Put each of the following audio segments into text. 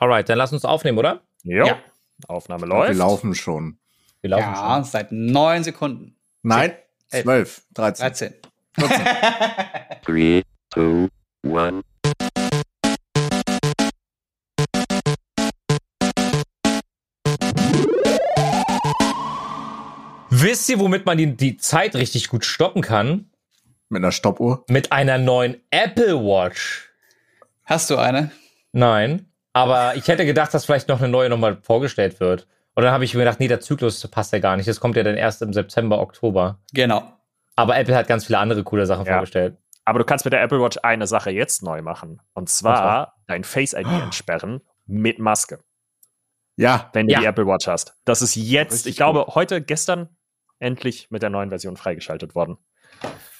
Alright, dann lass uns aufnehmen, oder? Jo. Ja. Aufnahme Wir läuft. laufen schon. Wir laufen Ja, schon. seit neun Sekunden. Nein. 12, 13. 13. Three, two, one. Wisst ihr, womit man die, die Zeit richtig gut stoppen kann? Mit einer Stoppuhr. Mit einer neuen Apple Watch. Hast du eine? Nein. Aber ich hätte gedacht, dass vielleicht noch eine neue nochmal vorgestellt wird. Und dann habe ich mir gedacht, nee, der Zyklus passt ja gar nicht. Das kommt ja dann erst im September, Oktober. Genau. Aber Apple hat ganz viele andere coole Sachen Ja. vorgestellt. Aber du kannst mit der Apple Watch eine Sache jetzt neu machen. Und zwar dein Face ID entsperren mit Maske, Ja, wenn du Ja. die Apple Watch hast. Das ist jetzt, Richtig ich glaube, heute, gestern endlich mit der neuen Version freigeschaltet worden.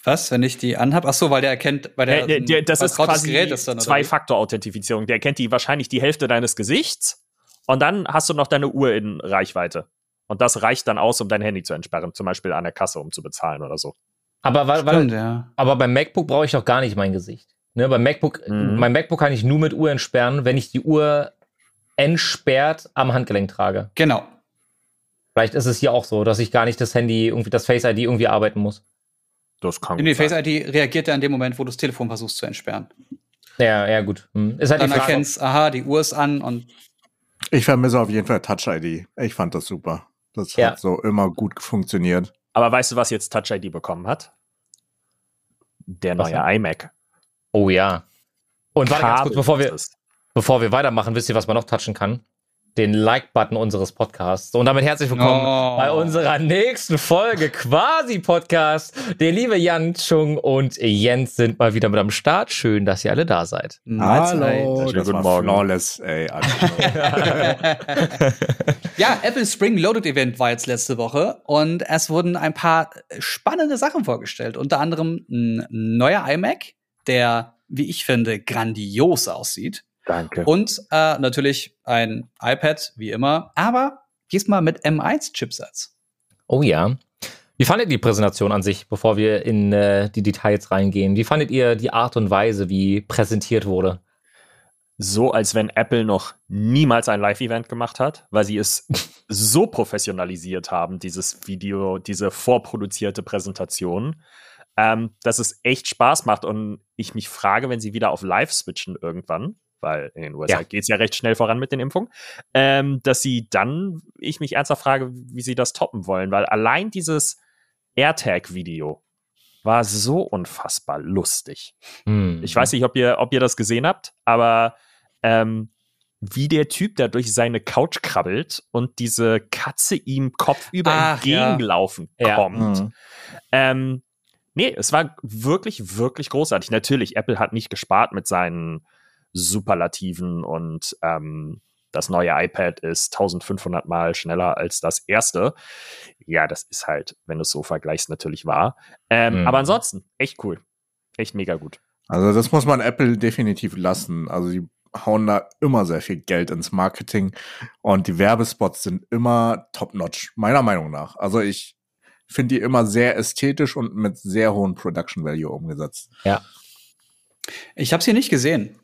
Was, wenn ich die anhab? Ach so, weil der erkennt, weil der, Der, der, der, das ist quasi dann, wie? Zwei-Faktor-Authentifizierung. Der kennt die wahrscheinlich die Hälfte deines Gesichts und dann hast du noch deine Uhr in Reichweite. Und das reicht dann aus, um dein Handy zu entsperren, zum Beispiel an der Kasse, um zu bezahlen oder so. Aber, weil, Stimmt, weil, ja. aber beim MacBook brauche ich doch gar nicht mein Gesicht. Ne, beim MacBook, Mhm. mein MacBook kann ich nur mit Uhr entsperren, wenn ich die Uhr entsperrt am Handgelenk trage. Genau. Vielleicht ist es hier auch so, dass ich gar nicht das Handy, irgendwie das Face ID irgendwie arbeiten muss. Das kann Die gut Face. ID reagiert ja in dem Moment, wo du das Telefon versuchst zu entsperren. Ja, ja, gut. Hm. Ist halt Dann die Frage. erkennst, aha, die Uhr ist an und ich vermisse auf jeden Fall Touch ID. Ich fand das super. Das Ja. hat so immer gut funktioniert. Aber weißt du, was jetzt Touch ID bekommen hat? Der Was neue iMac. Oh ja. Und warte ganz kurz, bevor wir, bevor wir weitermachen, wisst ihr, was man noch touchen kann? Den Like-Button unseres Podcasts. Und damit herzlich willkommen Oh. bei unserer nächsten Folge quasi Podcast. Der liebe Jan, Chung und Jens sind mal wieder mit am Start. Schön, dass ihr alle da seid. Mahlzeit. Schönen das guten war Morgen. flawless, ey. Ja, Apple Spring Loaded Event war jetzt letzte Woche und es wurden ein paar spannende Sachen vorgestellt. Unter anderem ein neuer iMac, der, wie ich finde, grandios aussieht. Danke. Und äh, natürlich ein iPad, wie immer, aber diesmal mit M1-Chipsatz. Oh ja. Wie fandet ihr die Präsentation an sich, bevor wir in äh, die Details reingehen? Wie fandet ihr die Art und Weise, wie präsentiert wurde? so, als wenn Apple noch niemals ein Live-Event gemacht hat, weil sie es so professionalisiert haben, dieses Video, diese vorproduzierte Präsentation, ähm, dass es echt Spaß macht und ich mich frage, wenn sie wieder auf Live switchen irgendwann, weil in den USA Ja. geht's ja recht schnell voran mit den Impfungen, ähm, dass sie dann, ich mich ernsthaft frage, wie sie das toppen wollen, weil allein dieses AirTag-Video war so unfassbar lustig. Hm. Ich weiß nicht, ob ihr, ob ihr das gesehen habt, aber ähm, wie der Typ da durch seine Couch krabbelt und diese Katze ihm kopfüber Ach, ja. entgegengelaufen Ja. kommt. Mhm. Ähm, nee, es war wirklich, wirklich großartig. Natürlich, Apple hat nicht gespart mit seinen Superlativen und ähm, das neue iPad ist 1500 Mal schneller als das erste. Ja, das ist halt, wenn du es so vergleichst, natürlich wahr. Ähm, Mhm. Aber ansonsten, echt cool. Echt mega gut. Also das muss man Apple definitiv lassen. Also die hauen da immer sehr viel Geld ins Marketing und die Werbespots sind immer top-notch, meiner Meinung nach. Also ich finde die immer sehr ästhetisch und mit sehr hohem Production Value umgesetzt. Ja. Ich habe sie nicht gesehen.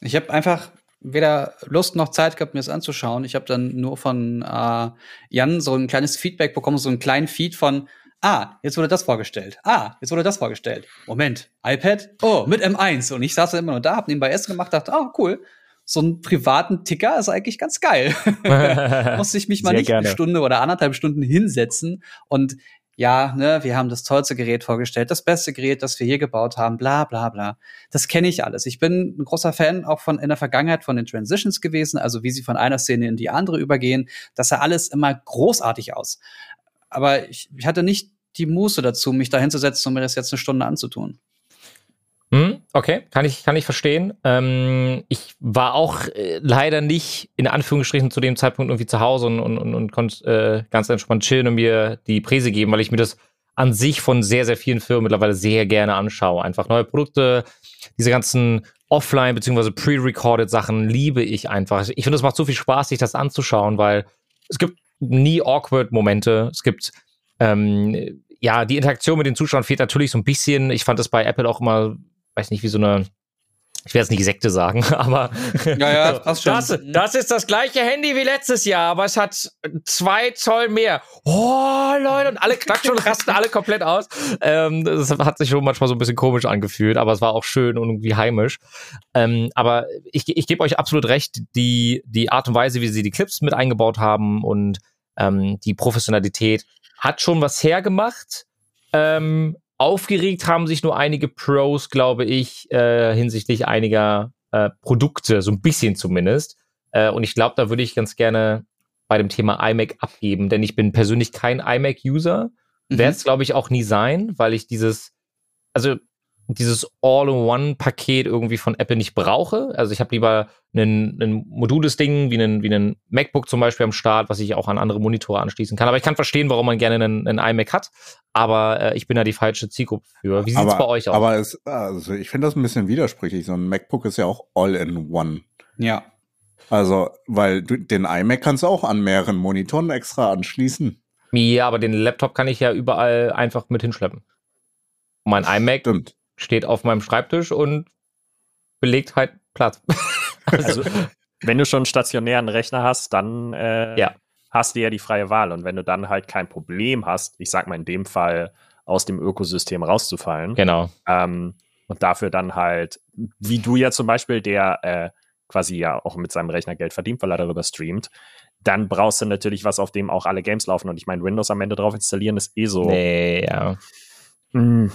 Ich habe einfach weder Lust noch Zeit gehabt, mir das anzuschauen. Ich habe dann nur von äh, Jan so ein kleines Feedback bekommen, so einen kleinen Feed von Ah, jetzt wurde das vorgestellt. Ah, jetzt wurde das vorgestellt. Moment, iPad? Oh, mit M1. Und ich saß dann immer nur da, hab nebenbei Essen gemacht, dachte, oh, cool. So einen privaten Ticker ist eigentlich ganz geil. Musste ich mich mal Sehr nicht gerne. eine Stunde oder anderthalb Stunden hinsetzen und ja, ne, wir haben das tollste Gerät vorgestellt, das beste Gerät, das wir je gebaut haben, bla bla bla. Das kenne ich alles. Ich bin ein großer Fan auch von in der Vergangenheit von den Transitions gewesen, also wie sie von einer Szene in die andere übergehen. Das sah alles immer großartig aus. Aber ich, ich hatte nicht die Muße dazu, mich da hinzusetzen und mir das jetzt eine Stunde anzutun. Hm, okay, kann ich, kann ich verstehen. Ähm, ich war auch äh, leider nicht in Anführungsstrichen zu dem Zeitpunkt irgendwie zu Hause und, und, und, und konnte äh, ganz entspannt chillen und mir die Präse geben, weil ich mir das an sich von sehr, sehr vielen Firmen mittlerweile sehr gerne anschaue. Einfach neue Produkte, diese ganzen Offline- bzw. pre-recorded Sachen liebe ich einfach. Ich finde, es macht so viel Spaß, sich das anzuschauen, weil es gibt nie awkward Momente. Es gibt ähm, ja, die Interaktion mit den Zuschauern fehlt natürlich so ein bisschen. Ich fand das bei Apple auch immer, weiß nicht, wie so eine ich werde jetzt nicht Sekte sagen, aber Ja, ja, passt schon. das, das ist das gleiche Handy wie letztes Jahr, aber es hat zwei Zoll mehr. Oh, Leute, und alle klatschen und rasten alle komplett aus. Ähm, das hat sich schon manchmal so ein bisschen komisch angefühlt, aber es war auch schön und irgendwie heimisch. Ähm, aber ich, ich gebe euch absolut recht, die, die Art und Weise, wie sie die Clips mit eingebaut haben und ähm, die Professionalität hat schon was hergemacht. Ähm, aufgeregt haben sich nur einige Pros, glaube ich, äh, hinsichtlich einiger äh, Produkte, so ein bisschen zumindest. Äh, und ich glaube, da würde ich ganz gerne bei dem Thema iMac abgeben, denn ich bin persönlich kein iMac-User. Mhm. Werde es, glaube ich, auch nie sein, weil ich dieses, also dieses All-in-One-Paket irgendwie von Apple nicht brauche. Also ich habe lieber ein, ein modules Ding wie einen, wie einen MacBook zum Beispiel am Start, was ich auch an andere Monitore anschließen kann. Aber ich kann verstehen, warum man gerne einen, einen iMac hat. Aber äh, ich bin da die falsche Zielgruppe für. Wie sieht's aber, bei euch aus? Aber es, also ich finde das ein bisschen widersprüchlich. So ein MacBook ist ja auch All-in-One. Ja. Also, weil du, den iMac kannst du auch an mehreren Monitoren extra anschließen. ja, aber den Laptop kann ich ja überall einfach mit hinschleppen. Mein iMac Stimmt. Steht auf meinem Schreibtisch und belegt halt Platz. Also, wenn du schon einen stationären Rechner hast, dann äh, Ja. hast du ja die freie Wahl. Und wenn du dann halt kein Problem hast, ich sag mal in dem Fall, aus dem Ökosystem rauszufallen, genau. ähm, und dafür dann halt, wie du ja zum Beispiel, der äh, quasi ja auch mit seinem Rechner Geld verdient, weil er darüber streamt, dann brauchst du natürlich was, auf dem auch alle Games laufen. Und ich meine, Windows am Ende drauf installieren ist eh so. Nee, ja. Mm,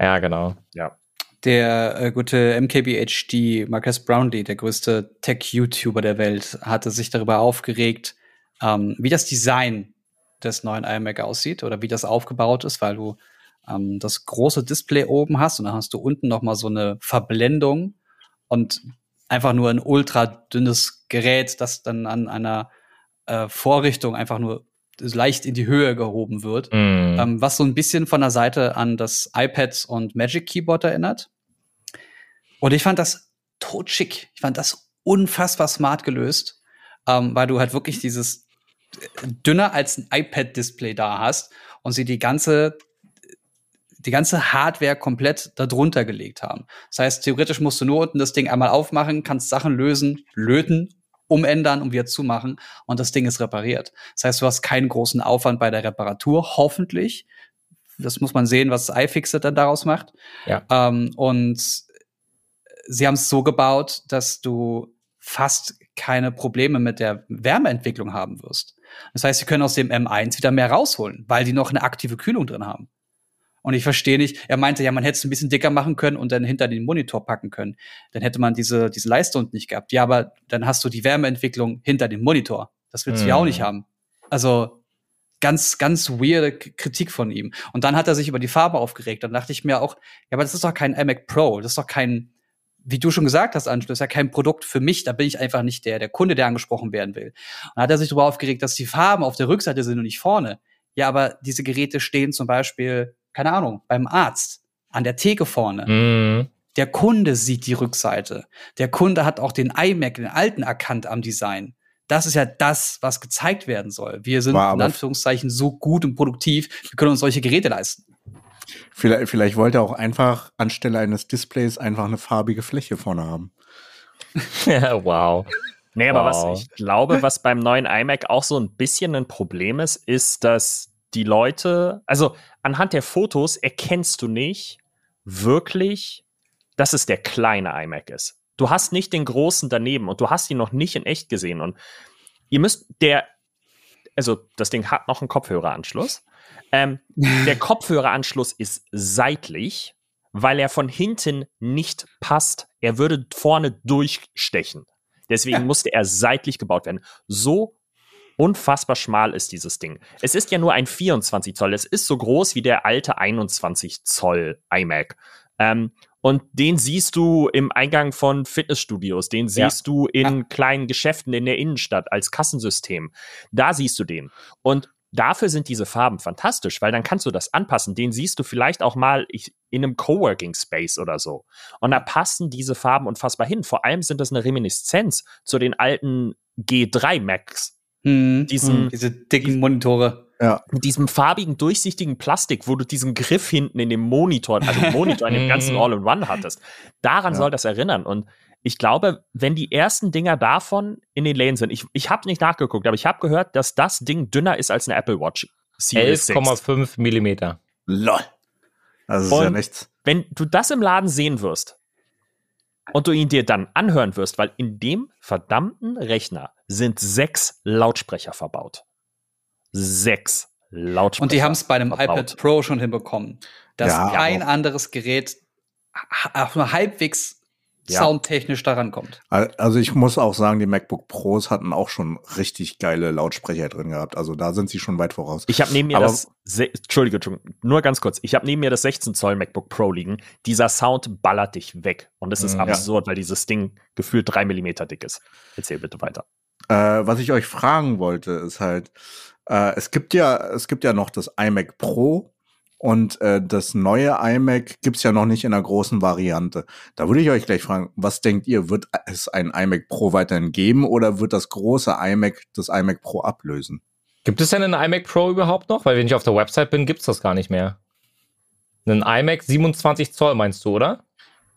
Ja, genau. ja. Der äh, gute MKBHD, Marcus Brownlee, der größte Tech-YouTuber der Welt, hatte sich darüber aufgeregt, ähm, wie das Design des neuen iMac aussieht oder wie das aufgebaut ist, weil du ähm, das große Display oben hast und dann hast du unten noch mal so eine Verblendung und einfach nur ein ultra dünnes Gerät, das dann an einer äh, Vorrichtung einfach nur leicht in die Höhe gehoben wird Mm. ähm, was so ein bisschen von der Seite an das iPad und Magic Keyboard erinnert. Und ich fand das totschick. Ich fand das unfassbar smart gelöst, ähm, weil du halt wirklich dieses äh, dünner als ein iPad-Display da hast und sie die ganze die ganze Hardware komplett darunter gelegt haben. Das heißt, theoretisch musst du nur unten das Ding einmal aufmachen, kannst Sachen lösen, löten, umändern und wieder zumachen und das Ding ist repariert. Das heißt, du hast keinen großen Aufwand bei der Reparatur, hoffentlich. Das muss man sehen, was iFixit dann daraus macht. Ja. Ähm, und sie haben es so gebaut, dass du fast keine Probleme mit der Wärmeentwicklung haben wirst. Das heißt, sie können aus dem M1 wieder mehr rausholen, weil die noch eine aktive Kühlung drin haben. Und ich verstehe nicht, er meinte, ja, man hätte es ein bisschen dicker machen können und dann hinter den Monitor packen können. Dann hätte man diese, diese Leiste unten nicht gehabt. Ja, aber dann hast du die Wärmeentwicklung hinter dem Monitor. Das willst du ja auch Mhm. nicht haben. Also ganz, ganz weirde Kritik von ihm. Und dann hat er sich über die Farbe aufgeregt. Dann dachte ich mir auch, ja, aber das ist doch kein iMac Pro. Das ist doch kein, wie du schon gesagt hast, Anschluss, ja kein Produkt für mich. Da bin ich einfach nicht der, der Kunde, der angesprochen werden will. Und dann hat er sich darüber aufgeregt, dass die Farben auf der Rückseite sind und nicht vorne. Ja, aber diese Geräte stehen zum Beispiel, keine Ahnung, beim Arzt, an der Theke vorne. Mm. Der Kunde sieht die Rückseite. Der Kunde hat auch den iMac, den alten, erkannt am Design. Das ist ja das, was gezeigt werden soll. Wir sind War in Anführungszeichen so gut und produktiv, wir können uns solche Geräte leisten. Vielleicht, vielleicht wollte er auch einfach anstelle eines Displays einfach eine farbige Fläche vorne haben. wow. Nee, aber Wow. was ich glaube, was beim neuen iMac auch so ein bisschen ein Problem ist, ist, dass die Leute, also anhand der Fotos erkennst du nicht wirklich, dass es der kleine iMac ist. Du hast nicht den großen daneben und du hast ihn noch nicht in echt gesehen. Und ihr müsst, der, also das Ding hat noch einen Kopfhöreranschluss. Ähm, der Kopfhöreranschluss ist seitlich, weil er von hinten nicht passt. Er würde vorne durchstechen. Deswegen Ja. musste er seitlich gebaut werden. So unfassbar schmal ist dieses Ding. Es ist ja nur ein 24 Zoll. Es ist so groß wie der alte 21 Zoll iMac. Ähm, und den siehst du im Eingang von Fitnessstudios, den Ja. siehst du in kleinen Geschäften in der Innenstadt als Kassensystem. Da siehst du den. Und dafür sind diese Farben fantastisch, weil dann kannst du das anpassen. Den siehst du vielleicht auch mal in einem Coworking Space oder so. Und da passen diese Farben unfassbar hin. Vor allem sind das eine Reminiszenz zu den alten G3 Macs. Hm, Diesen- diese dicken Monitore. Ja. mit diesem farbigen, durchsichtigen Plastik, wo du diesen Griff hinten in dem Monitor, also im Monitor in dem ganzen Mhm. All-in-One hattest. Daran Ja. soll das erinnern. Und ich glaube, wenn die ersten Dinger davon in den Läden sind, ich, ich habe nicht nachgeguckt, aber ich habe gehört, dass das Ding dünner ist als eine Apple Watch. Series 6. 11,5 Millimeter. Lol. Das ist ja Und- nichts. Wenn du das im Laden sehen wirst und du ihn dir dann anhören wirst, weil in dem verdammten Rechner sind sechs Lautsprecher verbaut. Sechs Lautsprecher. Und die haben es bei einem verbaut. iPad Pro schon hinbekommen, dass Ja, kein anderes Gerät auch nur halbwegs Ja. soundtechnisch daran kommt. Al- Also ich muss auch sagen, die MacBook Pros hatten auch schon richtig geile Lautsprecher drin gehabt. Also da sind sie schon weit voraus. Ich habe neben mir Aber- das, Entschuldige, Entschuldigung, nur ganz kurz. Ich habe neben mir das 16 Zoll MacBook Pro liegen. Dieser Sound ballert dich weg. Und es ist Mhm. absurd, weil dieses Ding gefühlt drei Millimeter dick ist. Erzähl bitte weiter. Äh, was ich euch fragen wollte, ist halt, äh, es gibt ja, es gibt ja noch das iMac Pro und äh, das neue iMac gibt's ja noch nicht in der großen Variante. Da würde ich euch gleich fragen, was denkt ihr, wird es ein iMac Pro weiterhin geben oder wird das große iMac das iMac Pro ablösen? Gibt es denn einen iMac Pro überhaupt noch? Weil wenn ich auf der Website bin, gibt's das gar nicht mehr. Einen iMac 27 Zoll meinst du, oder?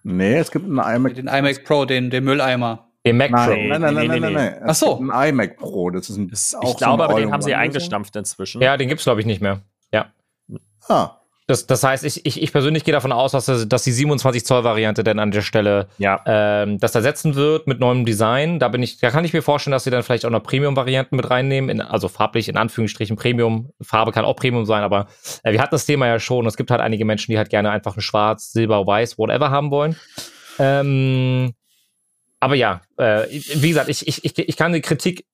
Nee, es gibt einen iMac. Den iMac Pro, den, den Mülleimer. Den Mac Pro. Nein, nein, nein, Nee, nein, nein, nein. Es Ach so. gibt Ein iMac Pro, das ist ein. Das, auch ich so glaube, eine aber den haben sie eingestampft inzwischen. Ja, den gibt's glaube ich nicht mehr. Ja. Ah, Das, das heißt, ich, ich, ich persönlich gehe davon aus, dass, das- dass die 27 Zoll Variante dann an der Stelle ja. ähm, das ersetzen wird mit neuem Design. Da bin ich, da kann ich mir vorstellen, dass sie dann vielleicht auch noch Premium-Varianten mit reinnehmen, in, also farblich in Anführungsstrichen Premium. Farbe kann auch Premium sein, aber äh, wir hatten das Thema ja schon. Es gibt halt einige Menschen, die halt gerne einfach ein Schwarz, Silber, Weiß, whatever haben wollen. Ähm, aber ja, äh, wie gesagt, ich, ich, ich, ich kann die Kritik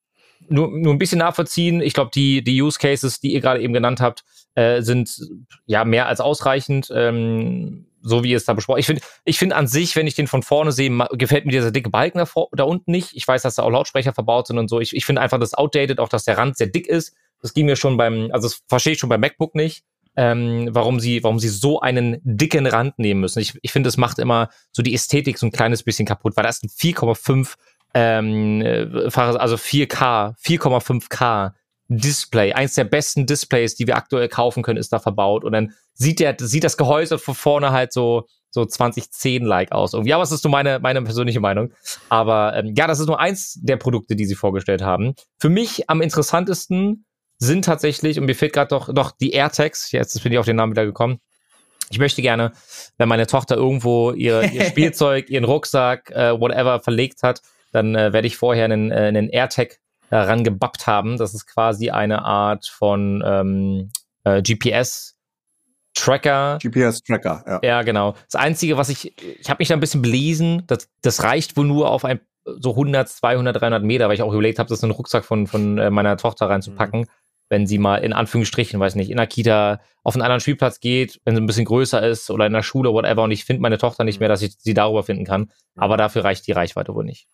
nur, nur ein bisschen nachvollziehen. Ich glaube, die, die Use Cases, die ihr gerade eben genannt habt, äh, sind ja mehr als ausreichend, ähm, so wie ihr es da besprochen. Ich finde, ich finde an sich, wenn ich den von vorne sehe, gefällt mir dieser dicke Balken da, vor, da unten nicht. Ich weiß, dass da auch Lautsprecher verbaut sind und so. Ich, ich finde einfach das outdated, auch dass der Rand sehr dick ist. Das ging mir schon beim, also das verstehe ich schon beim MacBook nicht, ähm, warum sie, warum sie so einen dicken Rand nehmen müssen. Ich, ich finde, es macht immer so die Ästhetik so ein kleines bisschen kaputt, weil das ist ein 4,5 ähm, äh, also 4K, 4,5K Display, eins der besten Displays, die wir aktuell kaufen können, ist da verbaut. Und dann sieht der, sieht das Gehäuse von vorne halt so, so 2010-like aus. Irgendwie. Aber das ist nur meine, meine persönliche Meinung. Aber ähm, ja, das ist nur eins der Produkte, die sie vorgestellt haben. Für mich am interessantesten sind tatsächlich, und mir fehlt gerade doch, doch die AirTags, jetzt bin ich auf den Namen wieder gekommen. Ich möchte gerne, wenn meine Tochter irgendwo ihre, ihr Spielzeug, ihren Rucksack, äh, whatever verlegt hat, dann äh, werde ich vorher einen, äh, einen AirTag daran gebappt haben. Das ist quasi eine Art von ähm, äh, GPS-Tracker. GPS-Tracker, ja. Ja, genau. Das Einzige, was ich, ich habe mich da ein bisschen belesen, das, das reicht wohl nur auf ein so 100, 200, 300 Meter, weil ich auch überlegt habe, das in den Rucksack von, von äh, meiner Tochter reinzupacken, wenn sie mal in Anführungsstrichen, weiß nicht, in der Kita auf einen anderen Spielplatz geht, wenn sie ein bisschen größer ist oder in der Schule, whatever, und ich finde meine Tochter nicht mehr, dass ich sie darüber finden kann. Aber dafür reicht die Reichweite wohl nicht.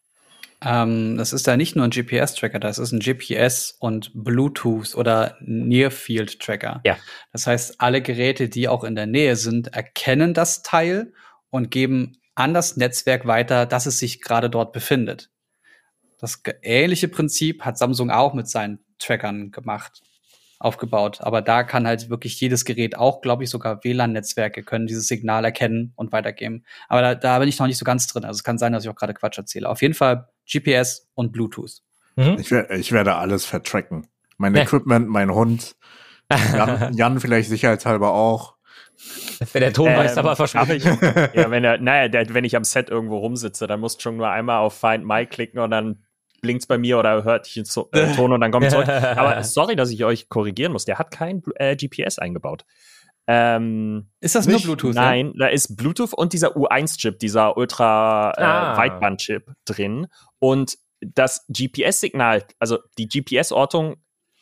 Ähm, das ist da nicht nur ein GPS-Tracker, das ist ein GPS und Bluetooth oder Near-Field-Tracker. Ja. Das heißt, alle Geräte, die auch in der Nähe sind, erkennen das Teil und geben an das Netzwerk weiter, dass es sich gerade dort befindet. Das ähnliche Prinzip hat Samsung auch mit seinen Trackern gemacht, aufgebaut. Aber da kann halt wirklich jedes Gerät, auch glaube ich sogar WLAN-Netzwerke, können dieses Signal erkennen und weitergeben. Aber da, da bin ich noch nicht so ganz drin. Also es kann sein, dass ich auch gerade Quatsch erzähle. Auf jeden Fall GPS und Bluetooth. Mhm. Ich, wer- ich werde alles vertracken. Mein Ja. Equipment, mein Hund, Jan, Jan vielleicht sicherheitshalber auch. Wenn der Tonmeister Ähm, aber verschwindet. ja, wenn er, naja, der, wenn ich am Set irgendwo rumsitze, dann musst du schon nur einmal auf Find My klicken und dann blinkt's bei mir oder hört ich einen so äh, Ton und dann kommt zurück. Aber sorry, dass ich euch korrigieren muss. Der hat kein äh, GPS eingebaut. Ähm, Ist das Nicht? nur Bluetooth? ja? nein, da ist Bluetooth und dieser U1-Chip, dieser ultra äh, Ah. Drin. Und das GPS-Signal, also die GPS-Ortung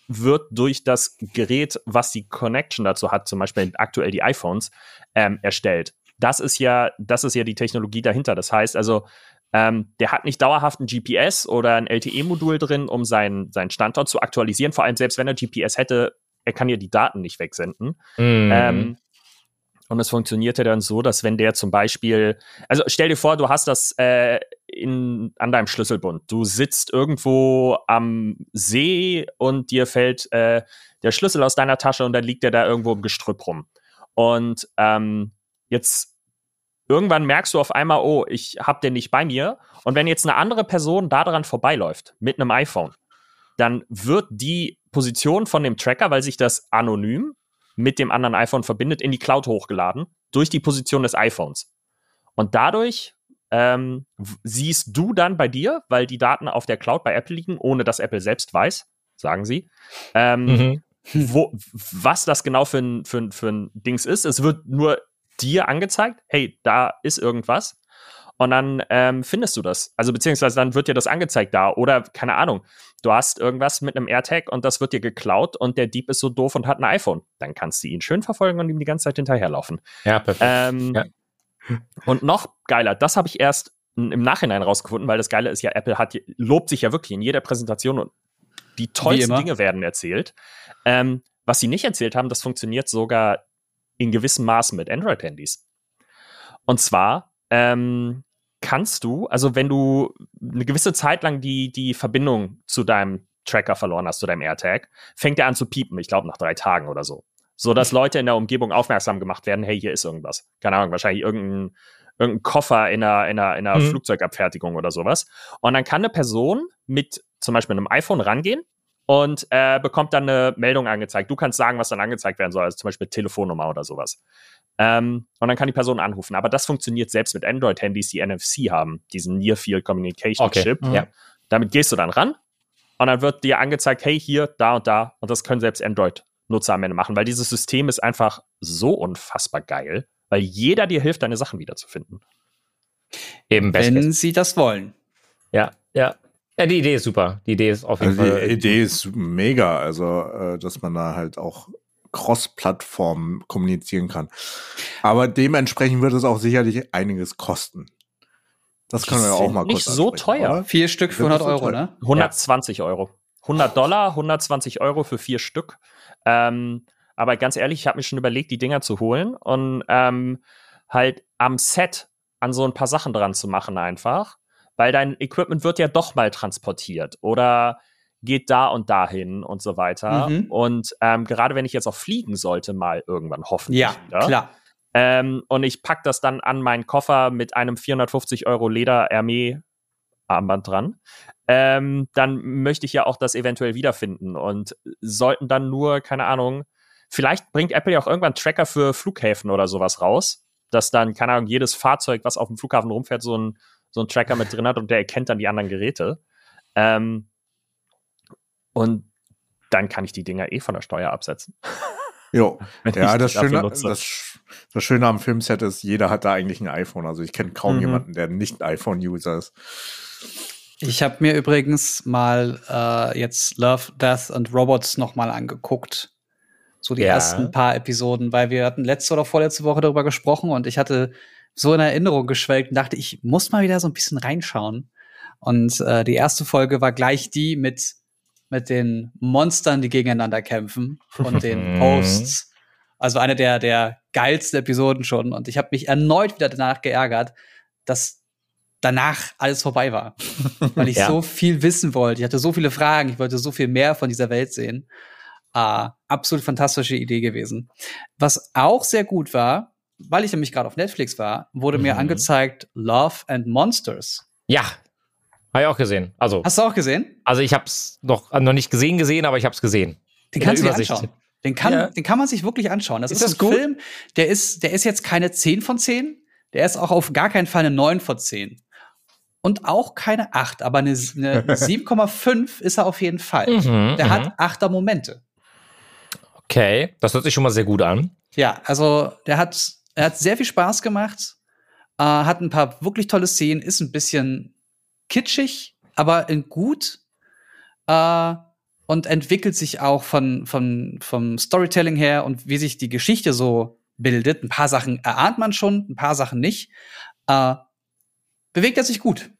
wird durch das Gerät, was die Connection dazu hat, zum Beispiel aktuell die iPhones, ähm, erstellt. Das ist ja, das ist ja die Technologie dahinter. Das heißt also, ähm, der hat nicht dauerhaft ein GPS oder ein LTE-Modul drin, um seinen, seinen Standort zu aktualisieren. Vor allem selbst wenn er GPS hätte, er kann ja die Daten nicht wegsenden. Mhm. Ähm, und es funktionierte dann so, dass wenn der zum Beispiel, also stell dir vor, du hast das, äh, in, an deinem Schlüsselbund. Du sitzt irgendwo am See und dir fällt äh, der Schlüssel aus deiner Tasche und dann liegt der da irgendwo im Gestrüpp rum. Und ähm, jetzt irgendwann merkst du auf einmal, oh, ich hab den nicht bei mir. Und wenn jetzt eine andere Person da dran vorbeiläuft mit einem iPhone, dann wird die Position von dem Tracker, weil sich das anonym mit dem anderen iPhone verbindet, in die Cloud hochgeladen durch die Position des iPhones. Und dadurch ähm, siehst du dann bei dir, weil die Daten auf der Cloud bei Apple liegen, ohne dass Apple selbst weiß, sagen sie, ähm, Mhm. wo, was das genau für ein, für, ein- für ein Dings ist. Es wird nur dir angezeigt, hey, da ist irgendwas. Und dann ähm, findest du das. Also beziehungsweise dann wird dir das angezeigt da. Oder keine Ahnung, du hast irgendwas mit einem AirTag und das wird dir geklaut und der Dieb ist so doof und hat ein iPhone. Dann kannst du ihn schön verfolgen und ihm die ganze Zeit hinterherlaufen. Ja, perfekt. Ähm, Ja. Und noch geiler, das habe ich erst im Nachhinein rausgefunden, weil das Geile ist ja, Apple hat, lobt sich ja wirklich in jeder Präsentation und die tollsten. Dinge werden erzählt. Ähm, was sie nicht erzählt haben, das funktioniert sogar in gewissem Maße mit Android-Handys. Und zwar ähm, kannst du, also wenn du eine gewisse Zeit lang die, die Verbindung zu deinem Tracker verloren hast, zu deinem AirTag, fängt er an zu piepen, ich glaube nach drei Tagen oder so. So dass Leute in der Umgebung aufmerksam gemacht werden, hey, hier ist irgendwas. Keine Ahnung, wahrscheinlich irgendein, irgendein Koffer in einer, in einer, in einer Mhm. Flugzeugabfertigung oder sowas. Und dann kann eine Person mit zum Beispiel einem iPhone rangehen und äh, bekommt dann eine Meldung angezeigt. Du kannst sagen, was dann angezeigt werden soll, also zum Beispiel Telefonnummer oder sowas. Ähm, und dann kann die Person anrufen. Aber das funktioniert selbst mit Android-Handys, die NFC haben, diesen Near Field Communication Okay. Chip. Mhm. Ja. Damit gehst du dann ran und dann wird dir angezeigt, hey, hier, da und da. Und das können selbst Android-Nutzer am Ende machen, weil dieses System ist einfach so unfassbar geil, weil jeder dir hilft, deine Sachen wiederzufinden. Eben Wenn sie das wollen. Ja, ja. Ja, die Idee ist super. Die Idee ist auf jeden Also Fall. die Idee ist mega, also äh, dass man da halt auch Cross-Plattform kommunizieren kann. Aber dementsprechend wird es auch sicherlich einiges kosten. Das können wir ja auch mal nicht kurz so ansprechen, teuer. oder? Vier Stück für Das ist 100 so Euro, ne? 120 Euro. 100 Dollar, 120 Euro für vier Stück. Ähm, aber ganz ehrlich, ich habe mir schon überlegt, die Dinger zu holen und ähm, halt am Set an so ein paar Sachen dran zu machen einfach. Weil dein Equipment wird ja doch mal transportiert oder geht da und dahin und so weiter. Mhm. Und ähm, gerade wenn ich jetzt auch fliegen sollte, mal irgendwann hoffentlich Ja, wieder. klar. Ähm, und ich pack das dann an meinen Koffer mit einem 450 Euro Leder Hermé Armband dran. Ähm, dann möchte ich ja auch das eventuell wiederfinden und sollten dann nur, keine Ahnung, vielleicht bringt Apple ja auch irgendwann Tracker für Flughäfen oder sowas raus, dass dann, keine Ahnung, jedes Fahrzeug, was auf dem Flughafen rumfährt, so ein, so ein Tracker mit drin hat und der erkennt dann die anderen Geräte. Ähm, und dann kann ich die Dinger eh von der Steuer absetzen. Jo. Ja, das Schöne, das, das Schöne am Filmset ist, jeder hat da eigentlich ein iPhone. Also ich kenne kaum Mhm. jemanden, der nicht iPhone-User ist. Ich habe mir übrigens mal äh, jetzt Love, Death and Robots noch mal angeguckt. So die Ja. ersten paar Episoden, weil wir hatten letzte oder vorletzte Woche darüber gesprochen und ich hatte so in Erinnerung geschwelgt und dachte, ich muss mal wieder so ein bisschen reinschauen. Und äh, die erste Folge war gleich die mit, mit den Monstern, die gegeneinander kämpfen und den. Posts. Also eine der, der geilsten Episoden schon. Und ich habe mich erneut wieder danach geärgert, dass danach alles vorbei war. Weil ich Ja. so viel wissen wollte. Ich hatte so viele Fragen. Ich wollte so viel mehr von dieser Welt sehen. Ah, absolut fantastische Idee gewesen. Was auch sehr gut war, weil ich nämlich gerade auf Netflix war, wurde mir Mhm. angezeigt Love and Monsters. Ja. Habe ich auch gesehen. Also, Hast du auch gesehen? also ich habe es noch, noch nicht gesehen gesehen, aber ich habe es gesehen. Den kannst du dir anschauen. Den kann, Ja. den kann man sich wirklich anschauen. Das Ist ist, das ein gut? Film, der ist, der ist jetzt keine 10 von 10. Der ist auch auf gar keinen Fall eine 9 von 10. Und auch keine 8, aber eine, eine 7,5 ist er auf jeden Fall. Mhm, Der mhm. hat achter Momente. Okay, das hört sich schon mal sehr gut an. Ja, also der hat, er hat sehr viel Spaß gemacht, äh, hat ein paar wirklich tolle Szenen, ist ein bisschen kitschig, aber in gut äh, und entwickelt sich auch von, von, vom Storytelling her und wie sich die Geschichte so bildet. Ein paar Sachen erahnt man schon, ein paar Sachen nicht. Äh, bewegt er sich gut.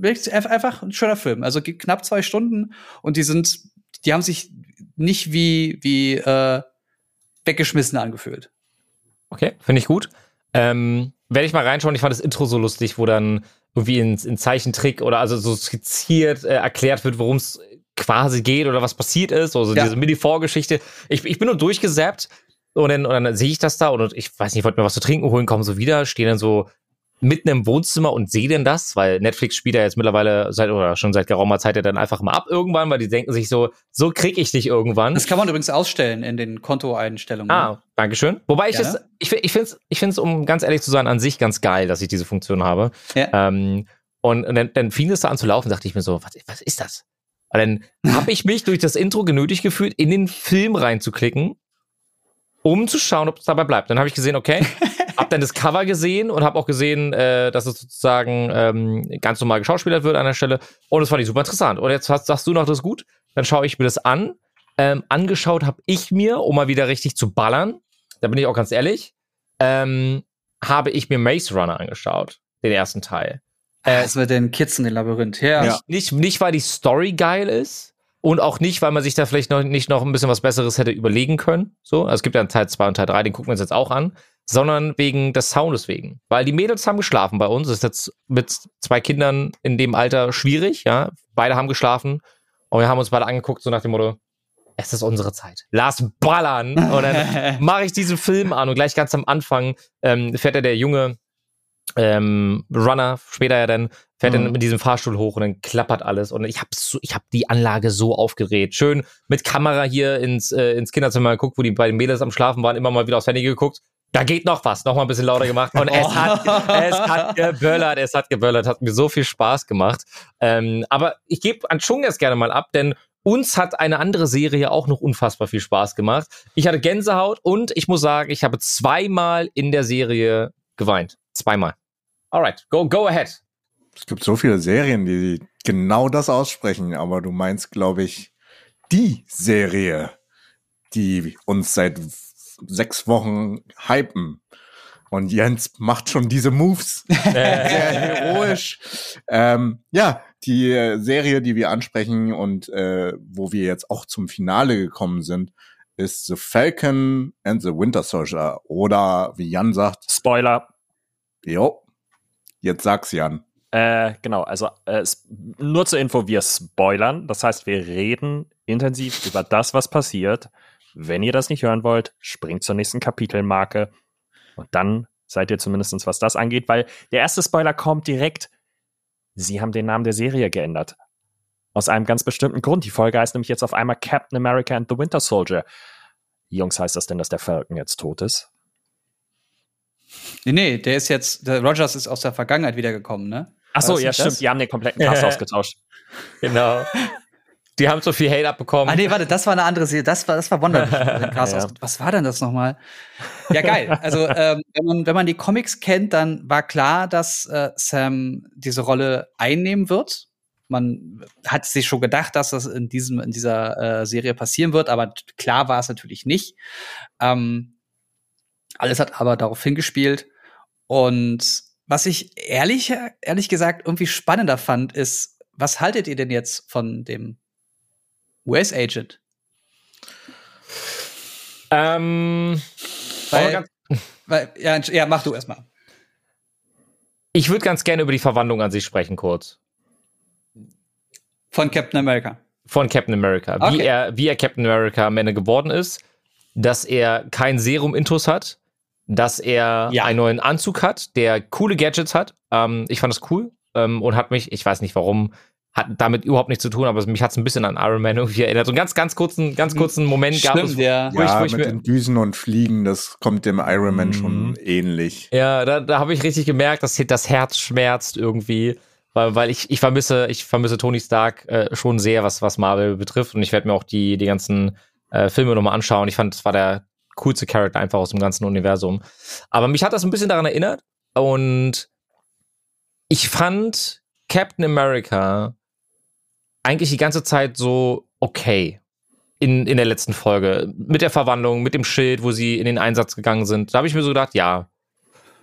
Einfach- ein schöner Film. Also knapp zwei Stunden und die sind, die haben sich nicht wie, wie äh, weggeschmissen angefühlt. Okay, finde ich gut. Ähm, werde ich mal reinschauen. Ich fand das Intro so lustig, wo dann irgendwie in, in Zeichentrick oder also so skizziert äh, erklärt wird, worum es quasi geht oder was passiert ist, also Ja. diese Mini-Vorgeschichte. Ich, ich bin nur durchgesappt und dann, und dann sehe ich das da und ich weiß nicht, ich wollte mir was zu trinken holen, komme so wieder, stehe dann so mitten im Wohnzimmer und sehe denn das, weil Netflix spielt ja jetzt mittlerweile seit oder schon seit geraumer Zeit ja dann einfach mal ab irgendwann, weil die denken sich so, so krieg ich dich irgendwann. Das kann man übrigens ausstellen in den Kontoeinstellungen. Ah, Dankeschön. Wobei ich es, ne? ich, ich finde es, ich find's, um ganz ehrlich zu sein, an sich ganz geil, dass ich diese Funktion habe. Ja. Ähm, und, und dann, dann fing es da an zu laufen, dachte ich mir so, was, was ist das? Und dann habe ich mich durch das Intro genötigt gefühlt, in den Film reinzuklicken, um zu schauen, ob es dabei bleibt. Dann habe ich gesehen, okay, habe dann das Cover gesehen und habe auch gesehen, äh, dass es sozusagen ähm, ganz normal geschauspielert wird an der Stelle. Und das fand ich super interessant. Und jetzt hast, sagst du noch, das ist gut. Dann schaue ich mir das an. Ähm, angeschaut habe ich mir, um mal wieder richtig zu ballern, da bin ich auch ganz ehrlich, ähm, habe ich mir Maze Runner angeschaut, den ersten Teil. Äh, das mit den Kids in den Labyrinth. Ja. Ja. Nicht, nicht, weil die Story geil ist und auch nicht, weil man sich da vielleicht noch nicht noch ein bisschen was Besseres hätte überlegen können. So, also es gibt ja einen Teil 2 und Teil 3, den gucken wir uns jetzt auch an, sondern wegen des Soundes wegen. Weil die Mädels haben geschlafen bei uns. Das ist jetzt mit zwei Kindern in dem Alter schwierig, ja. Beide haben geschlafen und wir haben uns beide angeguckt, so nach dem Motto, es ist unsere Zeit. Lass ballern. Und dann mache ich diesen Film an und gleich ganz am Anfang ähm, fährt ja der junge ähm, Runner, später ja dann, fährt Mhm. dann mit diesem Fahrstuhl hoch und dann klappert alles. Und ich habe so, ich hab die Anlage so aufgedreht. Schön mit Kamera hier ins, äh, ins Kinderzimmer geguckt, wo die beiden Mädels am Schlafen waren, immer mal wieder aufs Handy geguckt. Da geht noch was, noch mal ein bisschen lauter gemacht. Und es hat, es hat geböllert, es hat geböllert, hat mir so viel Spaß gemacht. Ähm, aber ich gebe an Chung jetzt gerne mal ab, denn uns hat eine andere Serie auch noch unfassbar viel Spaß gemacht. Ich hatte Gänsehaut und ich muss sagen, ich habe zweimal in der Serie geweint. Zweimal. Alright, go, go ahead. Es gibt so viele Serien, die genau das aussprechen, aber du meinst, glaube ich, die Serie, die uns seit sechs Wochen hypen. Und Jens macht schon diese Moves. Sehr heroisch. Ähm, ja, die äh, Serie, die wir ansprechen und äh, wo wir jetzt auch zum Finale gekommen sind, ist The Falcon and the Winter Soldier. Oder wie Jan sagt, Spoiler. jo, jetzt sag's Jan. Äh, genau, also äh, nur zur Info, wir spoilern. Das heißt, wir reden intensiv über das, was passiert. Wenn ihr das nicht hören wollt, springt zur nächsten Kapitelmarke. Und dann seid ihr zumindestens, was das angeht, weil der erste Spoiler kommt direkt. Sie haben den Namen der Serie geändert. Aus einem ganz bestimmten Grund. Die Folge heißt nämlich jetzt auf einmal Captain America and the Winter Soldier. Jungs, heißt das denn, dass der Falcon jetzt tot ist? Nee, nee, der ist jetzt, der Rogers ist aus der Vergangenheit wiedergekommen, ne? Ach so, ja, stimmt. das? Die haben den kompletten Cast ausgetauscht. Genau. Die haben so viel Hate abbekommen. Ah, nee, warte, das war eine andere Serie. Das war, das war Wonder Vision. Ja. Was war denn das nochmal? Ja, geil. Also, ähm, wenn, man, wenn man die Comics kennt, dann war klar, dass äh, Sam diese Rolle einnehmen wird. Man hat sich schon gedacht, dass das in, diesem, in dieser äh, Serie passieren wird, aber klar war es natürlich nicht. Ähm, alles hat aber darauf hingespielt. Und was ich ehrlich, ehrlich gesagt irgendwie spannender fand, ist, was haltet ihr denn jetzt von dem US-Agent? Ähm, Weil- Weil, ja, ja, mach du erstmal. ich würde ganz gerne über die Verwandlung an sich sprechen, kurz. Von Captain America. Von Captain America. Wie, Okay. er, wie er Captain America am Ende geworden ist, dass er kein Serum-Intus hat, dass er Ja. einen neuen Anzug hat, der coole Gadgets hat. Ähm, ich fand das cool ähm, und hat mich, ich weiß nicht warum, hat damit überhaupt nichts zu tun, aber mich hat es ein bisschen an Iron Man irgendwie erinnert. So einen ganz, ganz kurzen, ganz kurzen Moment gab es. Stimmt, ja. Wo ich- ja, wo ich mit den Düsen und Fliegen, das kommt dem Iron Man Mhm. schon ähnlich. Ja, da, da habe ich richtig gemerkt, dass das Herz schmerzt irgendwie, weil, weil ich, ich vermisse, ich vermisse Tony Stark äh, schon sehr, was, was Marvel betrifft. Und ich werde mir auch die, die ganzen äh, Filme nochmal anschauen. Ich fand, das war der coolste Charakter einfach aus dem ganzen Universum. Aber mich hat das ein bisschen daran erinnert. Und ich fand Captain America eigentlich die ganze Zeit so okay. In, in der letzten Folge. Mit der Verwandlung, mit dem Schild, wo sie in den Einsatz gegangen sind. Da habe ich mir so gedacht, ja,